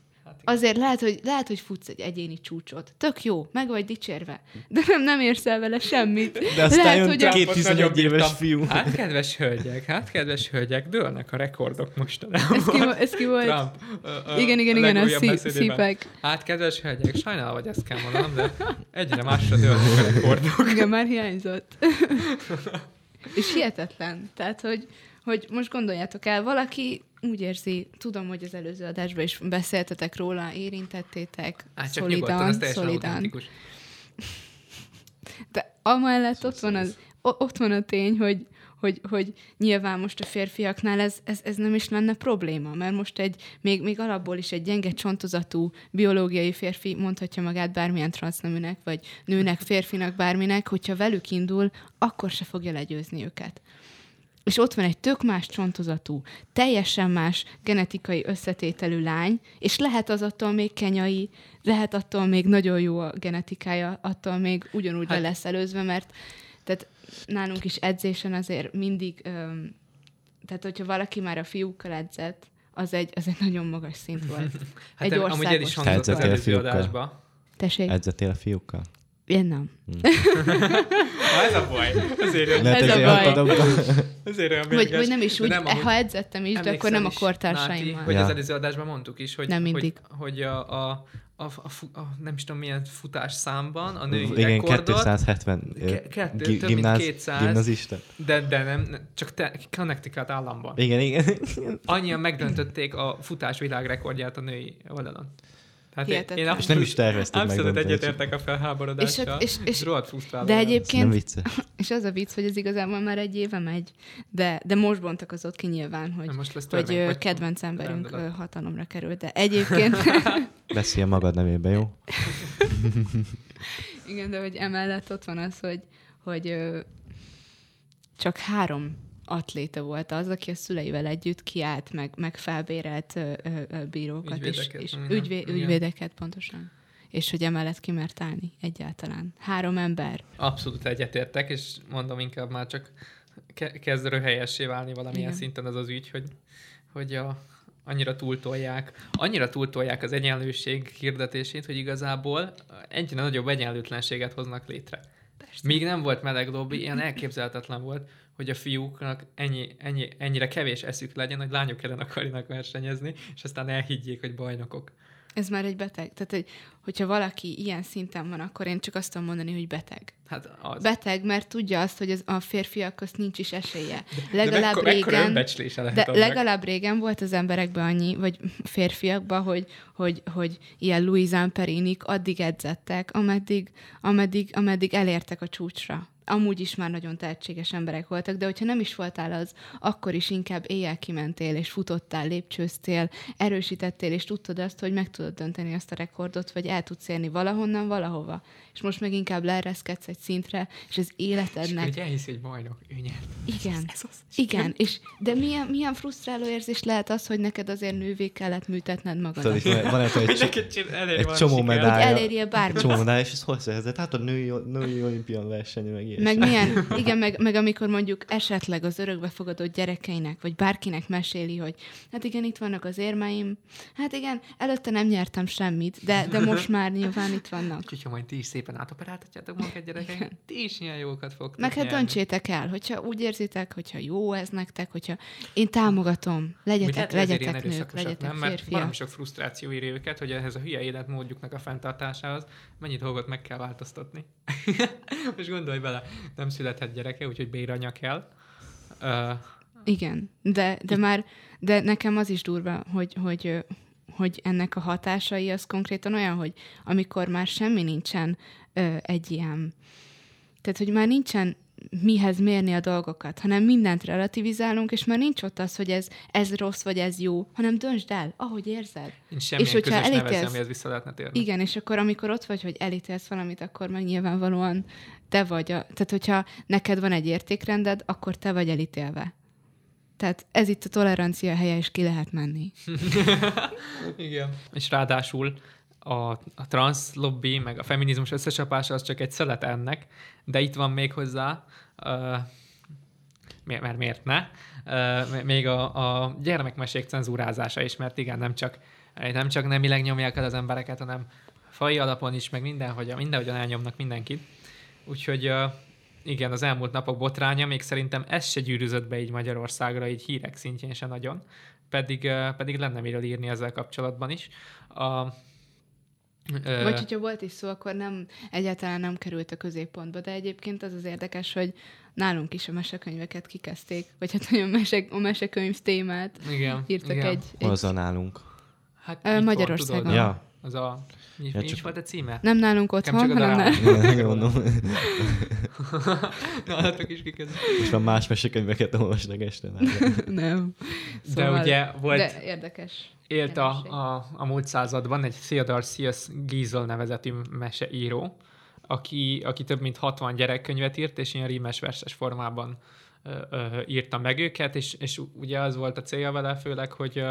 Azért lehet, hogy, lehet, hogy futsz egy egyéni csúcsot. Tök jó, meg vagy dicsérve. De nem, nem érsz el vele semmit. De aztán Lehet, jön hogy a- két Trumpot 11 nagyon éves fiú. Hát, kedves hölgyek, hát, kedves hölgyek, dőlnek a rekordok mostanában. Ez ki, ez ki volt? Trump. ö, ö, igen, igen, igen, a szí- szípek. Hát, kedves hölgyek, sajnálom, hogy ezt kell mondanom, de egyre másra dőlnek a rekordok. Igen, már hiányzott. És hihetetlen. Tehát, hogy, hogy most gondoljátok el, valaki úgy érzi, tudom, hogy az előző adásban is beszéltetek róla, érintettétek, Hát csak szolidan, teljesen szolidan. De amellett Szó ott van, az, o- ott van a tény, hogy, hogy, hogy nyilván most a férfiaknál ez, ez, ez nem is lenne probléma, mert most egy, még, még alapból is egy gyenge csontozatú biológiai férfi mondhatja magát bármilyen transzneműnek, vagy nőnek, férfinak, bárminek, hogyha velük indul, akkor se fogja legyőzni őket. És ott van egy tök más csontozatú, teljesen más genetikai összetételű lány, és lehet az attól még kenyai, lehet attól még nagyon jó a genetikája, attól még ugyanúgy Hát- lesz előzve, mert tehát nálunk is edzésen azért mindig, öm, tehát hogyha valaki már a fiúkkal edzett, az egy, az egy nagyon magas szint volt. Hát Egy amúgy el is országos hangzott az előző adásba, Tessék? Edzettél a fiúkkal? Én nem. Ha ez a baj. Azért Lehet Ez a baj. azért olyan Vagy, vagy nem is úgy, nem, ahogy- ha edzettem is, de akkor nem a kortársaimmal. Náti, hogy Ja. az előző adásban mondtuk is, hogy, Nem mindig. hogy, hogy a, a, a, a, a, nem is tudom milyen futás számban a női Igen, rekordot, 270 ö, Ke- kettő, gi- több mint gimnáz- 200. Gimnazista. de, de nem, nem, csak te, Connecticut államban. Igen, igen. Annyian megdöntötték a futás világrekordját a női oldalon. Én, Hihetetlen. én És nem is tervezték Abszolút megdönteni, egyetértek a felháborodással. És- és- és- rohadt frusztráló. De nem egyébként, és az a vicc, hogy ez igazából már egy éve megy, de, de most bontakozott ki nyilván, hogy, Na most lesz hogy törvény, vagy kedvenc emberünk rendelet. hatalomra került. De egyébként, Beszél magad nevében, jó? igen, de hogy emellett ott van az, hogy, hogy csak három atléta volt az, aki a szüleivel együtt kiállt, meg, meg felbérelt ö, ö, bírókat, és, Ügyvédeket, és igen, ügyvé, igen. ügyvédeket pontosan. És hogy emellett kimert állni egyáltalán. Három ember. Abszolút egyetértek, és mondom inkább már csak ke- kezd röhelyessé válni valamilyen Igen. szinten az az ügy, hogy, hogy a, annyira túltolják, annyira túltolják az egyenlőség hirdetését, hogy igazából egyre nagyobb egyenlőtlenséget hoznak létre. Persze. Míg nem volt meleg lobby, ilyen elképzelhetetlen volt, hogy a fiúknak ennyi, ennyi, ennyire kevés eszük legyen, hogy lányok ellen akarjanak versenyezni, és aztán elhiggyék, hogy bajnokok. Ez már egy beteg. Tehát, hogy, hogyha valaki ilyen szinten van, akkor én csak azt tudom mondani, hogy beteg. Hát az. Beteg, mert tudja azt, hogy az, a férfiak közt nincs is esélye. de Legalább mekkora, mekkora régen... lehet De legalább régen volt az emberekben annyi, vagy férfiakban, hogy, hogy, hogy ilyen Louis Amperinik addig edzettek, ameddig, ameddig, ameddig elértek a csúcsra. Amúgy is már nagyon tehetséges emberek voltak, de hogyha nem is voltál az, akkor is inkább éjjel kimentél, és futottál, lépcsőztél, erősítettél, és tudtad azt, hogy meg tudod dönteni azt a rekordot, vagy el tudsz érni valahonnan, valahova. És most meg inkább leereszkedsz egy szintre, és az És életednek így elhiszi, hogy bajnok, ő nyert. igen, Ez az. igen, és de milyen, milyen frusztráló érzés lehet az, hogy neked azért nővé kellett műtetned Tudod, magadat. itt van, van egy, egy, egy csomó sikert. medál. Hogy elérjél bármit. Csomó medál, és ez hol szerzett? Hát a női, női olimpián verseny, meg ilyesmi. Meg milyen, igen, meg, meg amikor mondjuk esetleg az örökbefogadott gyerekeinek, vagy bárkinek meséli, hogy hát igen, itt vannak az érmeim, hát igen, előtte nem nyertem semmit, de, de most már nyilván itt vannak. Úgyhogy ha majd ti is szépen átoperáltatjátok magukat gyerekek, ti is ilyen jókat fogtok Meg hát döntsétek el, hogyha úgy érzitek, hogyha jó ez nektek, hogyha én támogatom, legyetek, legyetek nők, legyetek nem? Mert férfiak. valami sok frusztráció éri őket, hogy ehhez a hülye életmódjuknak a fenntartásához mennyi dolgot meg kell változtatni. Most gondolj bele, nem születhet gyereke, úgyhogy béranya kell. Uh, Igen, de, de már, de nekem az is durva, hogy, hogy, hogy ennek a hatásai az konkrétan olyan, hogy amikor már semmi nincsen ö, egy ilyen, tehát hogy már nincsen mihez mérni a dolgokat, hanem mindent relativizálunk, és már nincs ott az, hogy ez, ez rossz vagy ez jó, hanem döntsd el, ahogy érzed. nincs semmilyen hogyha közös elítélsz- amihez vissza lehetne térni. Igen, és akkor amikor ott vagy, hogy elítélsz valamit, akkor meg nyilvánvalóan te vagy. A, tehát, hogyha neked van egy értékrended, akkor te vagy elítélve. Tehát ez itt a tolerancia helye, és ki lehet menni. Igen. És ráadásul a, a trans lobby, meg a feminizmus összecsapása az csak egy szelet ennek, de itt van még hozzá, uh, mert miért ne, uh, még a, a gyermekmesék cenzúrázása is, mert igen, nem csak, nem csak nemileg nyomják el az embereket, hanem fai alapon is, meg mindenhogy, mindenhogyan elnyomnak mindenkit. Úgyhogy uh, igen, az elmúlt napok botránya, még szerintem ez se gyűrűzött be így Magyarországra, így hírek szintjén se nagyon, pedig, uh, pedig lenne miről írni ezzel kapcsolatban is. A, Vagy hogyha volt is szó, akkor nem, egyáltalán nem került a középpontba, de egyébként az az érdekes, hogy nálunk is a mesekönyveket kikezdték, vagy hát olyan mesek, a mesekönyv témát igen, írtak igen. egy, egy az a nálunk? Hát Magyarországon. tudod, Ja. Az a... Mi, Ja, mi is csak- volt a címe? nem nálunk otthon, csak a hanem darab. nem. Mondom. Nálatok is kikezd. Most már más mesekönyveket olvasnak este. nem. De Szóval- ugye volt, De érdekes. Élt a, a, a múlt században egy Theodore Sias Giesel nevezetű meseíró, aki, aki több mint 60 gyerekkönyvet írt, és ilyen rímes verses formában írta meg őket, és, és ugye az volt a célja vele főleg, hogy,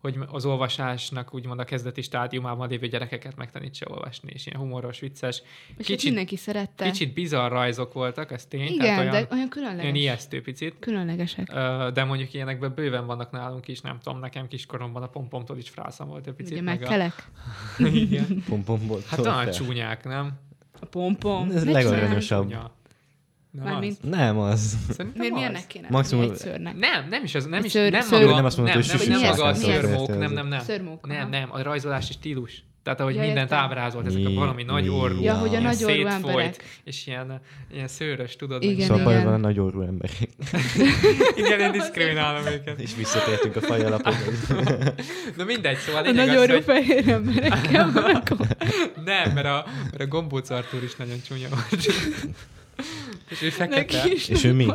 hogy az olvasásnak úgymond a kezdeti stádiumában lévő gyerekeket megtanítsa olvasni, és ilyen humoros, vicces. És kicsit, mindenki szerette. Kicsit bizarr rajzok voltak, ez tény. Igen, tehát olyan, de olyan különleges. olyan ijesztő picit. Különlegesek. De mondjuk ilyenekben bőven vannak nálunk is, nem tudom, nekem kiskoromban a pompomtól is frászam volt egy picit. Ugye meg meg a... kelek. Igen. Pompomból. Hát talán csúnyák, nem? A pompom. Ez. Csúnya. Nem Mármint- az. Nem az. Szerintem Miért az. milyennek kéne Maximum- egy szőrnek? Nem, nem is az, nem is, szőr- nem szőr- maga, Nem azt mondod, nem, hogy nem, nem maga a érted. nem, nem, nem. Szörmók. Nem, nem, a rajzolási stílus. Tehát ahogy Ja, mindent értem. ábrázolt, ezek a Mi- valami nagy orrú, Ja, hogy a nagy orrú szétfolyt, emberek. és ilyen, ilyen szőrös, tudod. Igen, Szóval igen. van a nagy orrú emberek. igen, én diszkriminálom őket. És visszatértünk a fajalapokhoz. Na mindegy, szóval A lényeg nagy az, orrú hogy fehér emberekkel nem, mert a, mert a gombóc Artúr is nagyon csúnya volt. És ő fekete. Neki is És ő mi?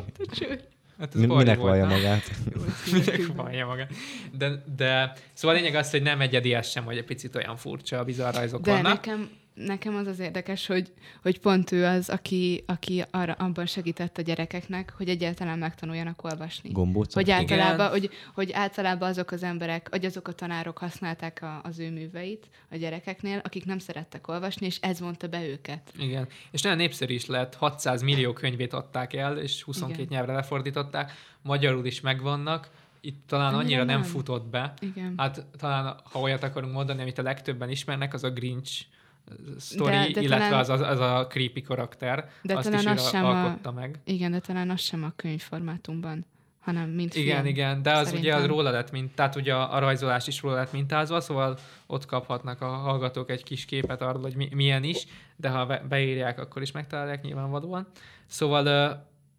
Hát ez Minek vallja magát? Minek vallja magát. De, de, szóval a lényeg az, hogy nem egyedi ez sem, hogy egy picit olyan furcsa, bizarr rajzok De vannak. nekem, nekem az az érdekes, hogy, hogy pont ő az, aki, aki arra, abban segített a gyerekeknek, hogy egyáltalán megtanuljanak olvasni. Gombóc? Hogy Igen. általában, hogy, hogy általában azok az emberek, vagy azok a tanárok használták a, az ő műveit a gyerekeknél, akik nem szerettek olvasni, és ez vonta be őket. Igen. És nagyon népszerű is lett, 600 millió könyvét adták el, és 22 Igen. nyelvre lefordították, magyarul is megvannak, itt talán Annyira annyira nem, nem. futott be. Igen. Hát talán, ha olyat akarunk mondani, amit a legtöbben ismernek, az a Grinch sztori, De- de illetve talán- az, az, az a creepy karakter. De azt talán is az sem a- alkotta meg. Igen, de talán az sem a könyvformátumban, hanem mint Igen, film. igen, de az ugye az szerintem. róla lett, mint, tehát ugye a, a rajzolás is róla lett mintázva, szóval ott kaphatnak a hallgatók egy kis képet arról, hogy mi, milyen is, de ha be- beírják, akkor is megtalálják nyilvánvalóan. Szóval ö,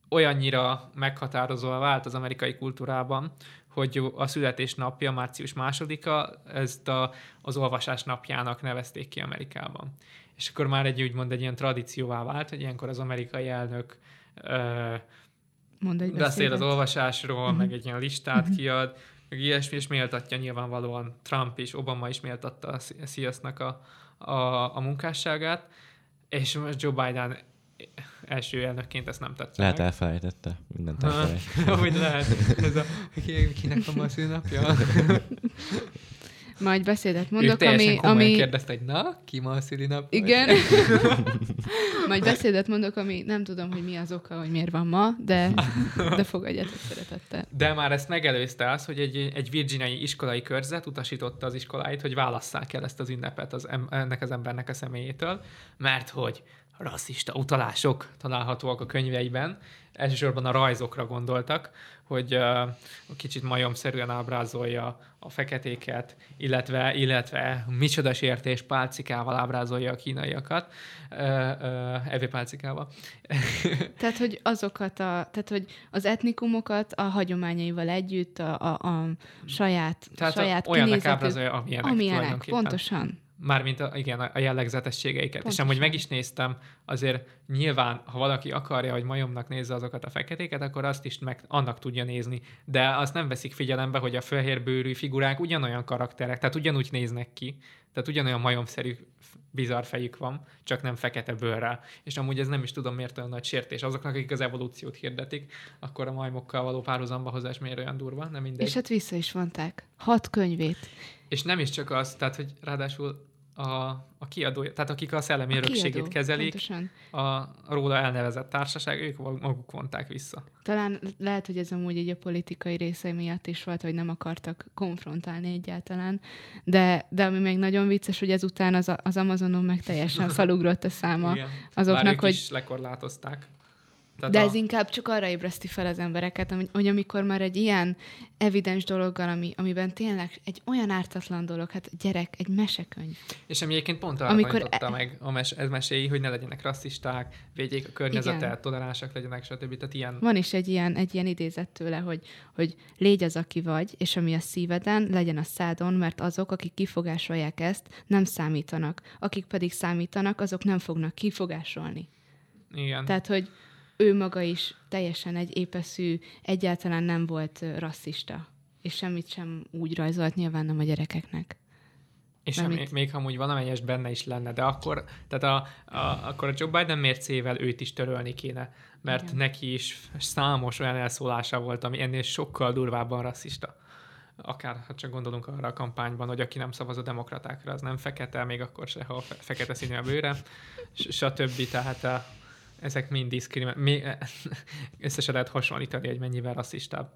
olyannyira meghatározóan vált az amerikai kultúrában, hogy a születésnapja, március másodika, ezt a, az olvasás napjának nevezték ki Amerikában. És akkor már egy úgymond egy ilyen tradícióvá vált, hogy ilyenkor az amerikai elnök ö, Mondd egy beszél az beszédet. olvasásról, Mhm. uh-huh. meg egy ilyen listát uh-huh. kiad, meg ilyesmi, és méltatja nyilvánvalóan Trump és Obama is méltatta a Sziasznak a, a, a munkásságát, és most Joe Biden első elnökként ezt nem tette Lehet meg. elfelejtette. Mindent Ha, elfelejtett. Hogy lehet. Ez a, ki, kinek van ma a? Majd beszédet Ő mondok, teljesen ami, ami, kérdezte, hogy na, ki ma a szülinapja? Igen. Majd beszédet mondok, ami nem tudom, hogy mi az oka, hogy miért van ma, de, de fogadjátok szeretettel. De már ezt megelőzte az, hogy egy, egy virginiai iskolai körzet utasította az iskoláit, hogy válasszák el ezt az ünnepet az, em- ennek az embernek a személyétől, mert hogy rasszista utalások találhatóak a könyveiben, elsősorban a rajzokra gondoltak, hogy uh, kicsit majomszerűen ábrázolja a feketéket, illetve, illetve micsoda sértés pálcikával ábrázolja a kínaiakat, uh, uh, evőpálcikával. Tehát, hogy azokat a, tehát, hogy az etnikumokat a hagyományaival együtt, a, a, a saját, Tehát saját olyannak kinézetük- ábrázolja, amilyenek, amilyenek, pontosan. Mármint a, igen, a jellegzetességeiket. És Pontosan. amúgy meg is néztem, azért nyilván, ha valaki akarja, hogy majomnak nézze azokat a feketéket, akkor azt is meg annak tudja nézni. De azt nem veszik figyelembe, hogy a fehérbőrű figurák ugyanolyan karakterek, tehát ugyanúgy néznek ki, tehát ugyanolyan majomszerű bizarr fejük van, csak nem fekete bőrrel. És amúgy ez nem is tudom miért olyan nagy sértés. Azoknak, akik az evolúciót hirdetik, akkor a majmokkal való párhuzamba hozás miért olyan durva, nem mindegy. És hát vissza is vonták. Hat könyvét. És nem is csak az, tehát hogy ráadásul a, a kiadója, tehát akik a szellemi A örökségét kiadó, kezelik, Pontosan. a, róla elnevezett társaság, ők maguk vonták vissza. Talán lehet, hogy ez amúgy egy a politikai része miatt is volt, hogy nem akartak konfrontálni egyáltalán, de, de ami még nagyon vicces, hogy ezután az, az Amazonon meg teljesen felugrott a száma Igen. Bár azoknak, ők hogy is lekorlátozták. Tehát De a, ez inkább csak arra ébreszti fel az embereket, hogy amikor már egy ilyen evidens dologgal, ami, amiben tényleg egy olyan ártatlan dolog, hát gyerek, egy mesekönyv. És ami egyébként pont arra Amikor e- meg a mes, ez meséi, hogy ne legyenek rasszisták, védjék a környezetet, Igen. toleránsak legyenek, stb. Tehát ilyen Van is egy ilyen, egy ilyen idézet tőle, hogy, hogy légy az, aki vagy, és ami a szíveden, legyen a szádon, mert azok, akik kifogásolják ezt, nem számítanak. Akik pedig számítanak, azok nem fognak kifogásolni. igen. Tehát, hogy ő maga is teljesen egy épeszű, egyáltalán nem volt rasszista. És semmit sem úgy rajzolt, nyilván nem a gyerekeknek. És ha még, még ha amúgy valamelyes benne is lenne, de akkor, tehát a, a, akkor a Joe Biden mércével őt is törölni kéne, mert Igen. Neki is számos olyan elszólása volt, ami ennél sokkal durvábban rasszista. Akár, ha csak gondolunk arra a kampányban, hogy aki nem szavaz a demokratákra, az nem fekete, még akkor se, ha fe- fekete színű a bőre, stb. Tehát a, ezek mind diszkrimin... mi- Össze se lehet hasonlítani, hogy mennyivel rasszistább.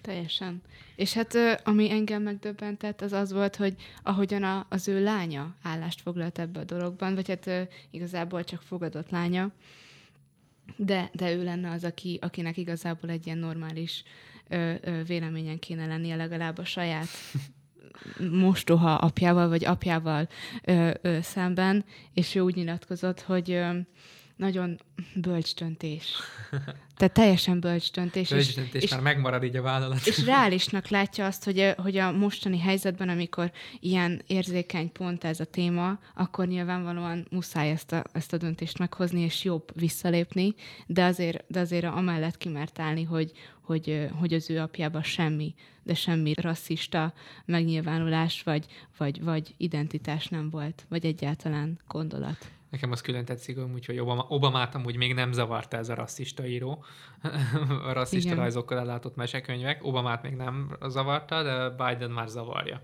Teljesen. És hát ami engem megdöbbentett, az az volt, hogy ahogyan a, az ő lánya állást foglalt ebbe a dologban, vagy hát igazából csak fogadott lánya, de, de ő lenne az, aki, akinek igazából egy ilyen normális ö, ö, véleményen kéne lennie legalább a saját mostoha apjával, vagy apjával ö, ö, szemben, és ő úgy nyilatkozott, hogy ö, nagyon bölcs döntés. Tehát teljesen bölcs döntés. és- És, és, már megmarad így a vállalat. és reálisnak látja azt, hogy a, hogy a mostani helyzetben, amikor ilyen érzékeny pont ez a téma, akkor nyilvánvalóan muszáj ezt a, ezt a döntést meghozni, és jobb visszalépni, de azért, de azért amellett kimert állni, hogy, hogy, hogy az ő apjában semmi, de semmi rasszista megnyilvánulás, vagy, vagy, vagy identitás nem volt, vagy egyáltalán gondolat. Nekem az külön tetszik, úgyhogy Obama, Obamát amúgy még nem zavarta ez a rasszista író, a rasszista Igen. rajzokkal ellátott mesekönyvek. Obamát még nem zavarta, de Biden már zavarja.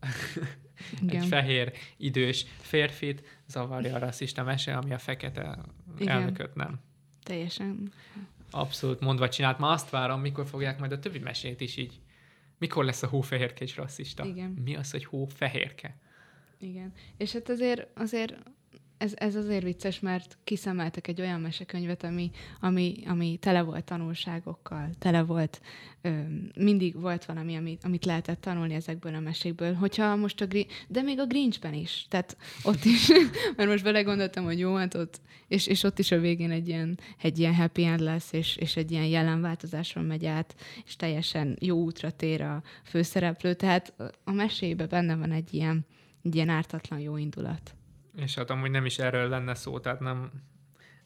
Igen. Egy fehér, idős férfit zavarja a rasszista mese, ami a fekete Igen. elnököt nem. Teljesen. Abszolút mondva csinált. Ma azt várom, mikor fogják majd a többi mesét is így. Mikor lesz a hófehérke is rasszista? Igen. Mi az, hogy hófehérke? Igen. És hát azért, azért ez, ez azért vicces, mert kiszemeltek egy olyan mesekönyvet, ami, ami, ami tele volt tanulságokkal, tele volt, ö, mindig volt valami, amit, amit lehetett tanulni ezekből a mesékből. Hogyha most a Gri- de még a Grinchben is, tehát ott is, mert most belegondoltam, hogy jó, hát ott, és, és ott is a végén egy ilyen, egy ilyen happy end lesz, és, és egy ilyen jelenváltozáson megy át, és teljesen jó útra tér a főszereplő, tehát a mesébe benne van egy ilyen, egy ilyen ártatlan jó indulat. És hát amúgy nem is erről lenne szó, tehát nem,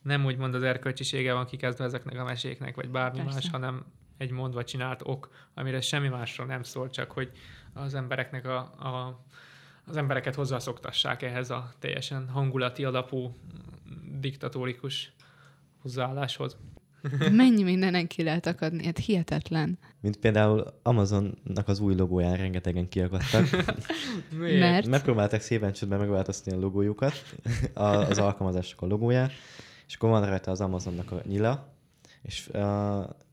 nem úgy mond az erkölcsisége van kikezdve ezeknek a meséknek, vagy bármi Persze. más, hanem egy mondva csinált ok, amire semmi másról nem szól, csak hogy az embereknek a, a az embereket hozzászoktassák ehhez a teljesen hangulati alapú, diktatórikus hozzáálláshoz. Mennyi mindenen ki lehet akadni, hát hihetetlen. Mint például Amazonnak az új logóján rengetegen kiakadtak. Miért? Mert Megpróbálták szépen csődben megváltoztatni a logójukat, a- az alkalmazások a logóján, és akkor van rajta az Amazonnak a nyila, és uh,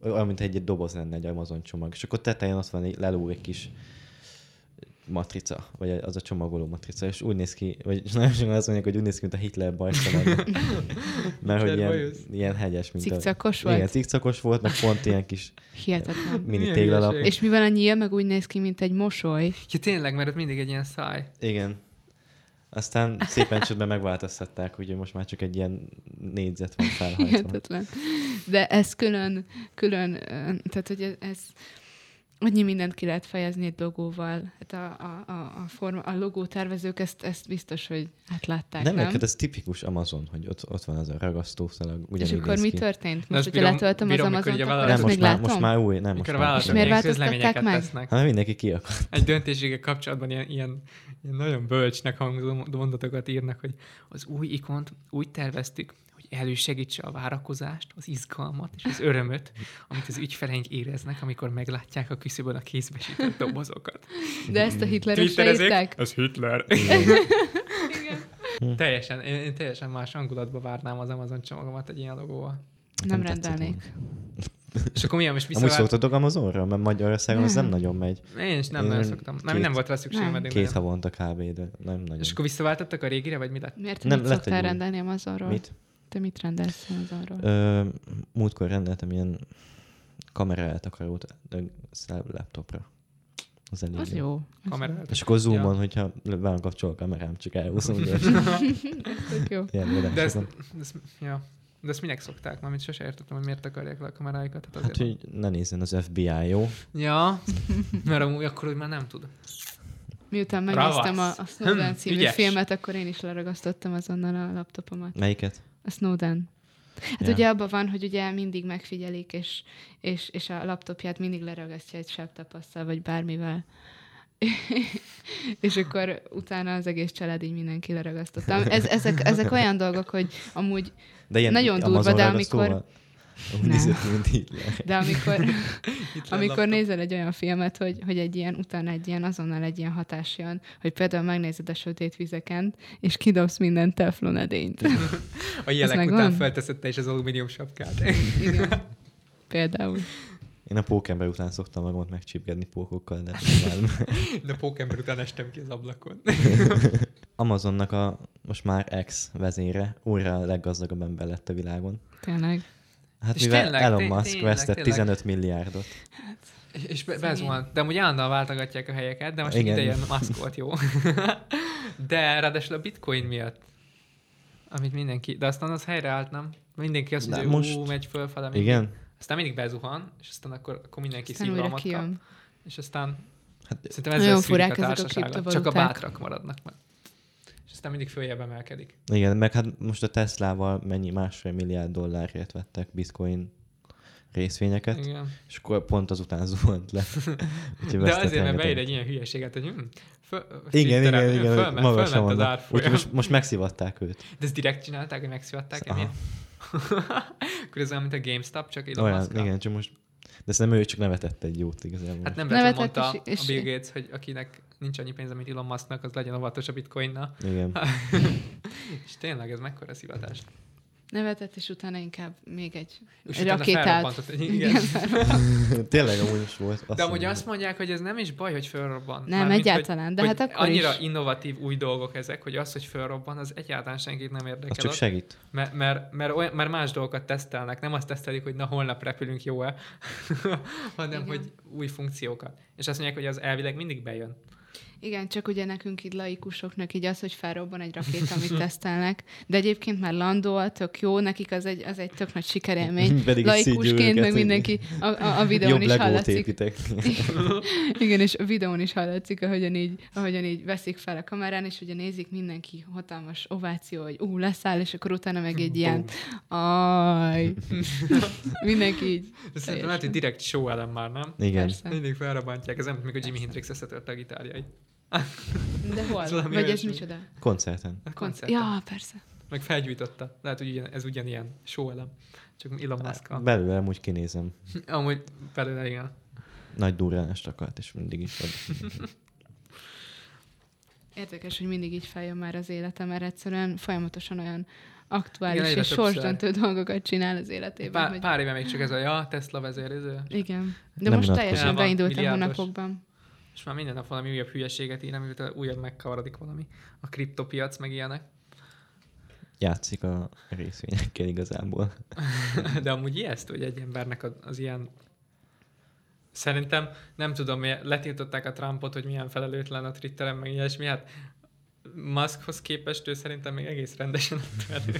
olyan, mint egy, egy doboz lenne egy Amazon csomag, és akkor tetején ott van egy lelóg egy kis matrica, vagy az a csomagoló matrica, és úgy néz ki, vagy nagyon sokan azt mondják, hogy úgy néz ki, mint a Hitler bajsza lenne. Mert hogy ilyen, ilyen hegyes, mint Cikcakos a... Igen, volt? cikcakos volt, meg pont ilyen kis Hihetetlen. mini téglalap. És mivel a nyíl meg úgy néz ki, mint egy mosoly. Ja, tényleg, mert ott mindig egy ilyen száj. Igen. Aztán szépen csődben megváltoztatták, hogy most már csak egy ilyen négyzet van felhajtva. Hihetetlen. De ez külön, külön, tehát hogy ez, ez annyi mindent ki lehet fejezni egy logóval. Hát a, a, a, a, forma, a logó tervezők ezt, ezt biztos, hogy átlátták, Nem, nem? neked ez tipikus Amazon, hogy ott, ott van az a ragasztószalag, És akkor mi ki. történt? Most, hogyha letöltöm az bírom, mikor Amazon-t, így a akkor vállalat- azt Nem, még most már, látom? most már új, nem, most Mikor a már. És miért változtatták közleményeket meg? tesznek. Hát mindenki kiakadt. egy döntésége kapcsolatban ilyen, ilyen, ilyen nagyon bölcsnek hangzó mondatokat írnak, hogy az új ikont úgy terveztük, elősegítse a várakozást, az izgalmat és az örömöt, amit az ügyfeleink éreznek, amikor meglátják a küszöbön a kézbesített dobozokat. De ezt a hitleresre Twitterezik, írták? Ez Hitler. teljesen, én, én teljesen más hangulatba várnám az Amazon csomagomat egy ilyen logóval. Nem tetszett rendelnék. És akkor milyen most Amúgy visszavált? szoktatok Amazonra? Mert Magyarországon az nem Nem. nagyon megy. Én is nem Én nagyon szoktam. Nem, két- nem volt rá szükségem Nem. Két nagyon. havonta kb. de nem nagyon. És akkor visszaváltottak a régire, vagy mi lett? Miért Nem, mit lett szoktál rendelni Amazonról? Mit? Te mit rendelsz Amazonról? Ö, múltkor rendeltem ilyen kamera eltakarót laptopra. Az elég Az jó. jó. És akkor zoomon, Ja. hogyha van kapcsolva a kamerám, csak elhúzom. Jó. Tök jó. ilyen De ezt, ezt, ja. De ezt minek szokták? Mármint sose értettem, hogy miért akarják le a kameráikat. Hát Hát, hogy ne nézzen az FBI, jó? Ja, mert amúgy akkor úgy már nem tud. Miután megnéztem a, Ravasz. a Snowden Hm, című ügyes. filmet, akkor én is leragasztottam azonnal a laptopomat. Melyiket? A Snowden. Hát ja. ugye abban van, hogy ugye mindig megfigyelik, és, és, és a laptopját mindig leragasztja egy septapasszal, vagy bármivel. és akkor utána az egész család így mindenki leragasztottam. Ez, ezek, ezek olyan dolgok, hogy amúgy De ilyen Nagyon durva, de amikor- Úgy Nem. nézett, mint Hitler. De amikor, amikor nézel egy olyan filmet, hogy, hogy egy ilyen, utána egy ilyen, azonnal egy ilyen hatás jön, hogy például megnézed a sötét vizeken, és kidobsz minden teflon edényt. A jelek után felteszed te is az alumínium sapkát. Igen. Például. Én a pókember után szoktam magamat megcsípkedni pókokkal, de nem. De pókember után estem ki az ablakon. Amazonnak a most már ex vezére újra a leggazdagabb ember lett a világon. Tényleg. Hát És mivel tényleg, Elon Musk tényleg, vesztett tényleg. 15 milliárdot. És- És be, bezuhant. De amúgy állandóan váltogatják a helyeket, de most Igen. ideje Musk volt jó. de ráadásul a bitcoin miatt, amit mindenki, de aztán az helyreállt, nem? Mindenki azt mondja, hogy most- most... megy fölfele. mindig. Igen? Aztán mindig bezuhan, és aztán akkor, akkor mindenki szívrohamot kap. És aztán Hát, szerintem ezzel furák a ezek a. Csak a bátrak maradnak meg. Aztán mindig följebb emelkedik. igen, meg hát most a Teslával mennyi másfél milliárd dollárért vettek bitcoin részvényeket, Igen. és akkor pont azután zuhant le. De azért, mert beír egy ilyen hülyeséget, hogy hm, föl, Igen, igen, Twitteren igen, fölment, magasan fölment az árfolyam. Most, most megszivatták őt. De ezt direkt csinálták, hogy megszivatták? Akkor ez olyan, mint a GameStop, csak Elon Olyan, Musk-kal. igen, csak most... De szerintem ő csak nevetett egy jót igazából. Hát nem Nevetett mondta és- a és- Bill Gates, hogy akinek nincs annyi pénze, mint Elon Musknak, az legyen óvatos a bitcoinnal. Igen. És tényleg ez mekkora szivatás. Nevetett, és utána inkább még egy És Egy rakétát. egy- Igen. Tényleg amúgy is volt. De amúgy azt mondják, hogy ez nem is baj, hogy fölrobban. Nem, Mármint, egyáltalán, hogy, de hát akkor annyira is. innovatív új dolgok ezek, hogy az, hogy fölrobban, az egyáltalán senkit nem Az érdekel. csak Az- segít. Mert, mert, mert, olyan, mert más dolgokat tesztelnek, nem azt tesztelik, hogy na holnap repülünk jó-e, hanem Igen. hogy új funkciókat. És azt mondják, hogy az elvileg mindig bejön. Igen, csak ugye nekünk így laikusoknak így az, hogy felrobban egy rakéta, amit tesztelnek, de egyébként már landol, tök jó, nekik az egy, az egy tök nagy sikerélmény. Pedig Laikusként, meg mindenki a, a, a videón Jobb is hallatszik. építek. Igen, és a videón is hallatszik, ahogyan így, ahogyan így veszik fel a kamerán, és ugye nézik mindenki hatalmas ováció, hogy ú, leszáll, és akkor utána meg egy ilyen, aj, mindenki így. Szerintem lehet, hogy direkt show elem már, nem? Igen. Persze. Mindig felrobbantják, ez nem, mikor Jimi Hendrix összetörte a gitárjait. De hol? Vagy ez olyasmi. micsoda? Koncerten. Koncerten. ja, persze. Meg felgyújtotta. Lehet, hogy ugyan, ez ugyanilyen show elem. Csak Elon musk Belőle amúgy kinézem. Amúgy belőle, igen. Nagy durránást akart, és mindig is ad. Érdekes, hogy mindig így feljön már az életem, mert egyszerűen folyamatosan olyan aktuális Igen, és sorsdöntő dolgokat csinál az életében. Pár, hogy... pár éve még csak ez a ja, Tesla vezérező. Igen. De Nem most teljesen El van, beindult a milliárdos. hónapokban. És már minden nap valami újabb hülyeséget ír, amivel újabb megkavarodik valami. A kriptopiac, meg ilyenek. Játszik a részvényekkel igazából. De amúgy ijesztő, hogy egy embernek az, az ilyen... Szerintem, nem tudom, letiltották a Trumpot, hogy milyen felelőtlen a Twitteren, meg ilyesmi. Hát Muskhoz képest ő szerintem még egész rendesen ott elő.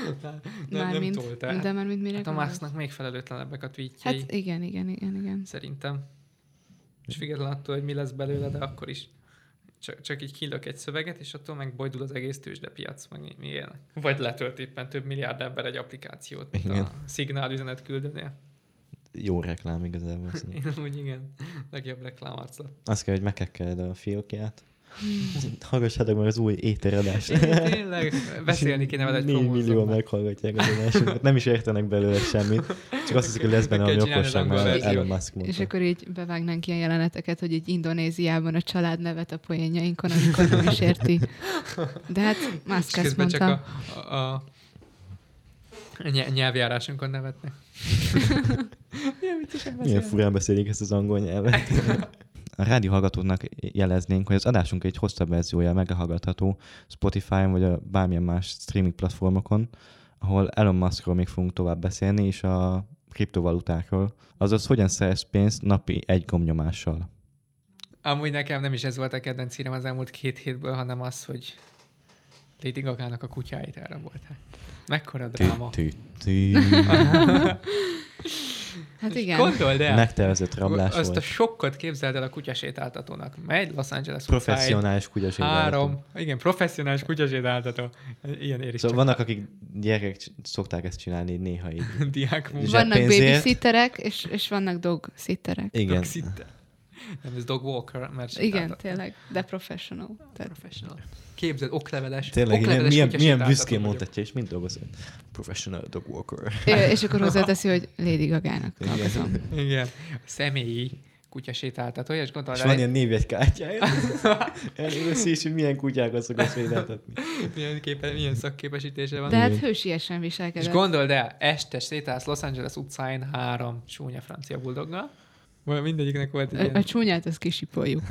nem, nem, nem Mármint, tolt el. de már mint mire Hát a? Musknak még felelőtlenebbek a tweetjei. Hát igen, igen, igen, igen. Szerintem. És függetlenül attól, hogy mi lesz belőle, de akkor is csak, csak így kilök egy szöveget, és attól meg bojdul az egész tőzsdepiac, meg mi, ilyenek. Vagy letölt éppen több milliárd ember egy applikációt, mint Igen. a szignál üzenet küldőnél. Jó reklám igazából. Én úgy igen, legjobb reklámarclat. Azt kell, hogy megekkeled a fiókját. Hallgassátok meg az új éteradást. Tényleg, beszélni kéne vele egy 4 promózóban. millió meghallgatják az adásunkat. Nem is értenek belőle semmit. Csak azt hiszik, hogy lesz benne valami okosság, mert. Elon Musk És mondta. akkor így bevágnánk ilyen jeleneteket, hogy egy Indonéziában a család nevet a poénjainkon, amikor nem is érti. De hát És Musk ezt közben csak mondta. a, a, a ny- nyelvjárásunkon nevetnek. Milyen furán beszélik ezt az angol nyelvet. A rádió hallgatóknak jeleznénk, hogy az adásunk egy hosszabb verziója meghallgatható Spotify-on vagy a bármilyen más streaming platformokon, ahol Elon Muskról még fogunk tovább beszélni, és a kriptovalutákról. Azaz, hogyan szerez pénzt napi egy gomnyomással. Amúgy nekem nem is ez volt a kedvenc szírem az elmúlt két hétből, hanem az, hogy Lady Gaga-nak a kutyáit elrabolták. Mekkora dráma. Hát igen. Gondold el! Megtervezett rablás Azt a sokkot képzeld el a kutyasétáltatónak. Megy Los Angeles Professzionális kutyaség. Három, igen, professzionális kutyasétáltató. Ilyen ér is Szóval vannak, akik gyerekek szokták ezt csinálni néha így. diák Vannak babysitterek, és, és vannak dog sitterek. Igen. Toxitte. Nem, ez dog walker, mert Igen, tényleg, de professional. Tehát Professional. Képzeld, okleveles. Tényleg, milyen, okleveles milyen, milyen kutyasétáltató büszkén mondhatja, és mind dolgozott. Professional dog walker. És akkor hozzáteszi, hogy Lady Gagának dolgozom. Igen. A személyi kutyasétáltató, és gondolod, És van ilyen névjegykártyája. Először is, hogy milyen kutyákat szokott sétáltatni. milyen, képe, milyen szakképesítése van. De hát Igen. hősiesen És viselkedett. gondold el, este sétálsz Los Angeles utcáin három csúnya francia buldoggal. Vagy Mindegyiknek volt egy A, a ilyen... csúnyát azt kisipoljuk.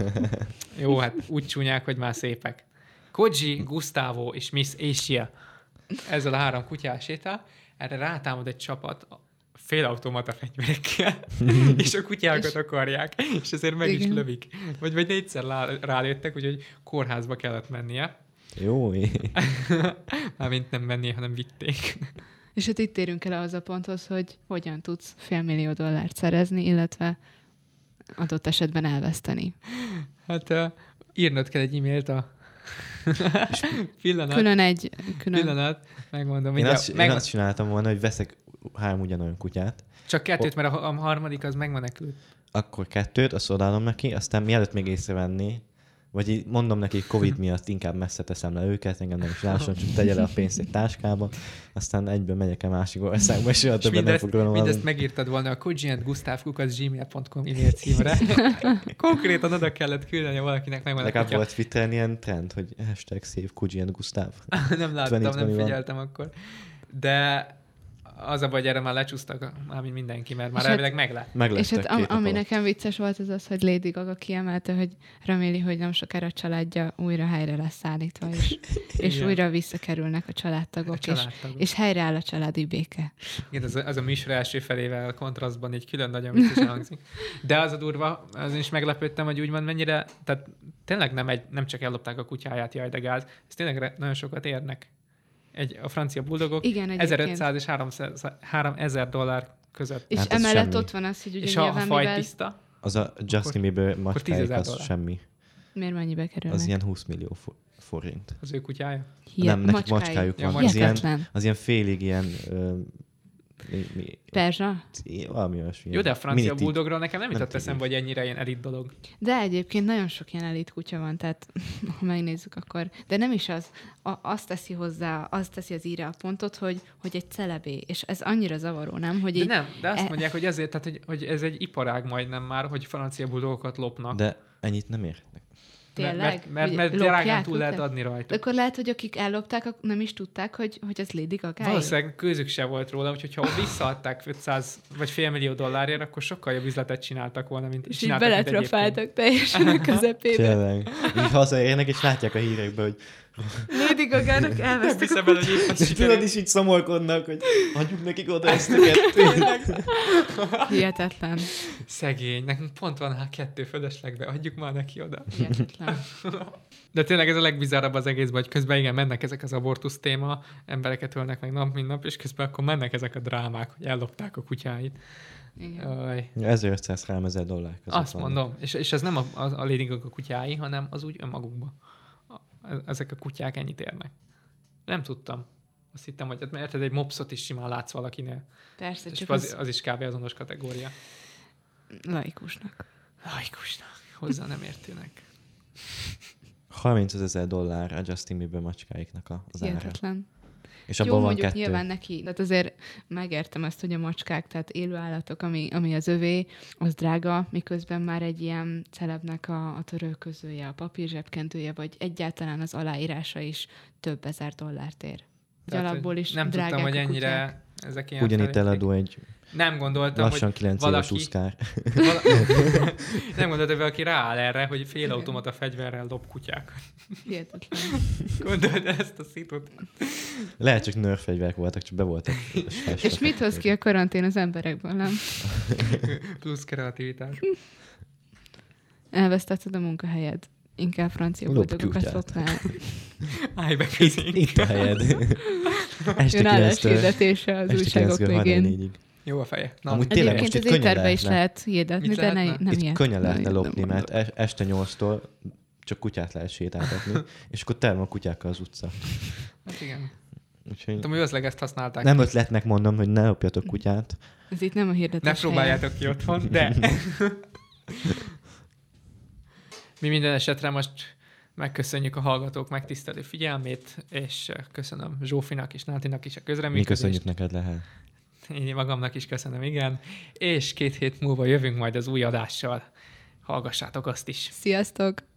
Jó, hát úgy csúnyák, hogy már szépek. Koji, Gustavo és Miss Asia. Ezzel a három kutyás sétál. Erre rátámad egy csapat félautomata fegyverekkel, és a kutyákat És- akarják, és ezért meg is Igen. lövik. Vagy, vagy négyszer lá- rálőttek, úgyhogy kórházba kellett mennie. Jó. Mármint nem mennie, hanem vitték. És hát itt érünk el az a ponthoz, hogy hogyan tudsz félmillió dollárt szerezni, illetve adott esetben elveszteni. Hát uh, írnod kell egy e-mailt a pillanat, Külön egy, külön, pillanat, megmondom. Én azt, meg, én azt csináltam volna, hogy veszek három ugyanolyan kutyát, Csak kettőt, mert a, a harmadik az megmenekült. akkor kettőt, azt odaadom neki, aztán mielőtt még észrevenné, vagy mondom neki, Covid miatt inkább messze teszem le őket, engem nem is lásson, csak tegye le a pénzt egy táskába, aztán egyben megyek a másik országba, és soha többet nem mindezt, fog róla mindezt megírtad volna a kojiandgustavkukas.gmail.com e-mail címre. Konkrétan oda kellett küldeni valakinek meg Legalább volt Twitteren ilyen trend, hogy hashtag save Kuji and Gustav. nem láttam, 2020 nem van. figyeltem akkor. De az a baj, erre már lecsúsztak, már mint mindenki, mert már És hát- elvileg meglát. És Meglettek hát am, ami alatt. nekem vicces volt, az az, hogy Lady Gaga kiemelte, hogy reméli, hogy nem sokára a családja újra helyre lesz állítva, és, és Igen. újra visszakerülnek a családtagok, A és, családtagok. és helyreáll a családi béke. Igen, az a, az a műsor első felével kontrasztban így külön nagyon viccesen hangzik. De az a durva, azon is meglepődtem, hogy úgymond mennyire, tehát tényleg nem, egy, nem csak ellopták a kutyáját, jaj, de gáz, ez tényleg re- nagyon sokat érnek. Egy, a francia buldogok Igen, egyébként. 1500 és 300, 3000 dollár között. És Hát emellett semmi. ott van az, hogy ugye és ha a nyilván faj mivel... tiszta, Az a Justin Bieber macskáik 10 000 az dollár. semmi. Miért mennyibe kerülnek? Az ilyen 20 millió fo- forint. az ő kutyája. Hihet- nem, nekik macskájuk Ja, van. Az ilyen, az ilyen félig ilyen... Ö, mi, mi, Perzsa? valami olyasmi. Jó, de a francia Mini tig. buldogról nekem nem jutott eszembe, hogy ennyire ilyen elit dolog. De egyébként nagyon sok ilyen elit kutya van, tehát ha megnézzük, akkor... De nem is az. A, azt teszi hozzá, azt teszi az íre a pontot, hogy, hogy egy celebé. És ez annyira zavaró, nem? Hogy De így, nem, de azt e- mondják, hogy ezért, tehát, hogy, hogy ez egy iparág majdnem már, hogy francia buldogokat lopnak. De ennyit nem értek. Tényleg, Mert, mert, mert drágán túl lehet adni rajta. akkor lehet, hogy akik ellopták, nem is tudták, hogy, hogy az Lady Gaga. Valószínűleg közük se volt róla, úgyhogy ha visszaadták 500 vagy fél millió dollárért, akkor sokkal jobb üzletet csináltak volna, mint És így csináltak, mint egyébként. beletrafáltak teljesen a közepébe. Tényleg. Így hazaérnek, és látják a hírekben, hogy Lady Gaga-nak Nem elvesztek. hiszem el, hogy épp az és tudod is így szomorkodnak, hogy adjuk nekik oda ezt a kettőt. Hihetetlen. Szegény, nekünk pont van hát kettő fölöslegbe, adjuk már neki oda. Hihetetlen. De tényleg ez a legbizarrabb az egészben, hogy közben igen, mennek ezek az abortusz téma, embereket ölnek meg nap, mint nap, és közben akkor mennek ezek a drámák, hogy ellopták a kutyáit. Igen. Aj, 1500 ezer dollár között azt mondom. És, és ez nem a, a, a Lady Gaga kutyái, hanem az úgy önmagukban. Ezek a kutyák ennyit érnek. Nem tudtam. Azt hittem, hogy hát, mert egy mopszot is simán látsz valakinél. Persze, És csak az, az az is kb. azonos kategória. laikusnak. Laikusnak, hozzá nem értőnek. 30 ezer dollár a Justin Bieber macskáiknak a- az ára. És Jó, abban van mondjuk kettő. nyilván neki, tehát azért megértem ezt, hogy a macskák, tehát élő állatok, ami, ami az övé, az drága, miközben már egy ilyen celebnek a, a törölközője, a papír zsebkendője, vagy egyáltalán az aláírása is több ezer dollárt ér. Tehát, alapból is Nem tudtam, hogy a ennyire kutyák. Ezek ilyen Ugyanitt eladó egy Nem gondoltam, lassan hogy 9 éves valaki- uszkár. vala... nem gondoltam, hogy valaki rááll erre, hogy félautomata fegyverrel dob kutyák. Hihetetlen. Gondold ezt a szitut. Lehet csak nerf fegyverek voltak, csak be voltak. És mit hoz ki a karantén az emberekből, nem? Plusz kreativitás. Elvesztetted a munkahelyed. Inkább francia boldogokat lopnál. Állj be közénk. Itt a helyed. Este Jön állás 9-től hirdetése az újságok 9-től végén. 34-ig. Jó a feje. Na, Amúgy tényleg Egyébként most az itt könnyen is lehet hirdetni, Mit de ne, nem Itt ilyet. könnyen lehetne lopni, mert es- este 8-tól csak kutyát lehet sétáltatni, és akkor tele van kutyákkal az utca. hát igen. Úgyhogy De valószínűleg ezt használták. nem ötletnek mondom, hogy ne lopjatok kutyát. Ez itt nem a hirdetés Ne próbáljátok ki otthon, de Mi minden esetre most megköszönjük a hallgatók megtisztelő figyelmét, és köszönöm Zsófinak és Nátinak is a közreműködést. Mi köszönjük neked lehet. Én magamnak is köszönöm, igen. És két hét múlva jövünk majd az új adással. Hallgassátok azt is. Sziasztok!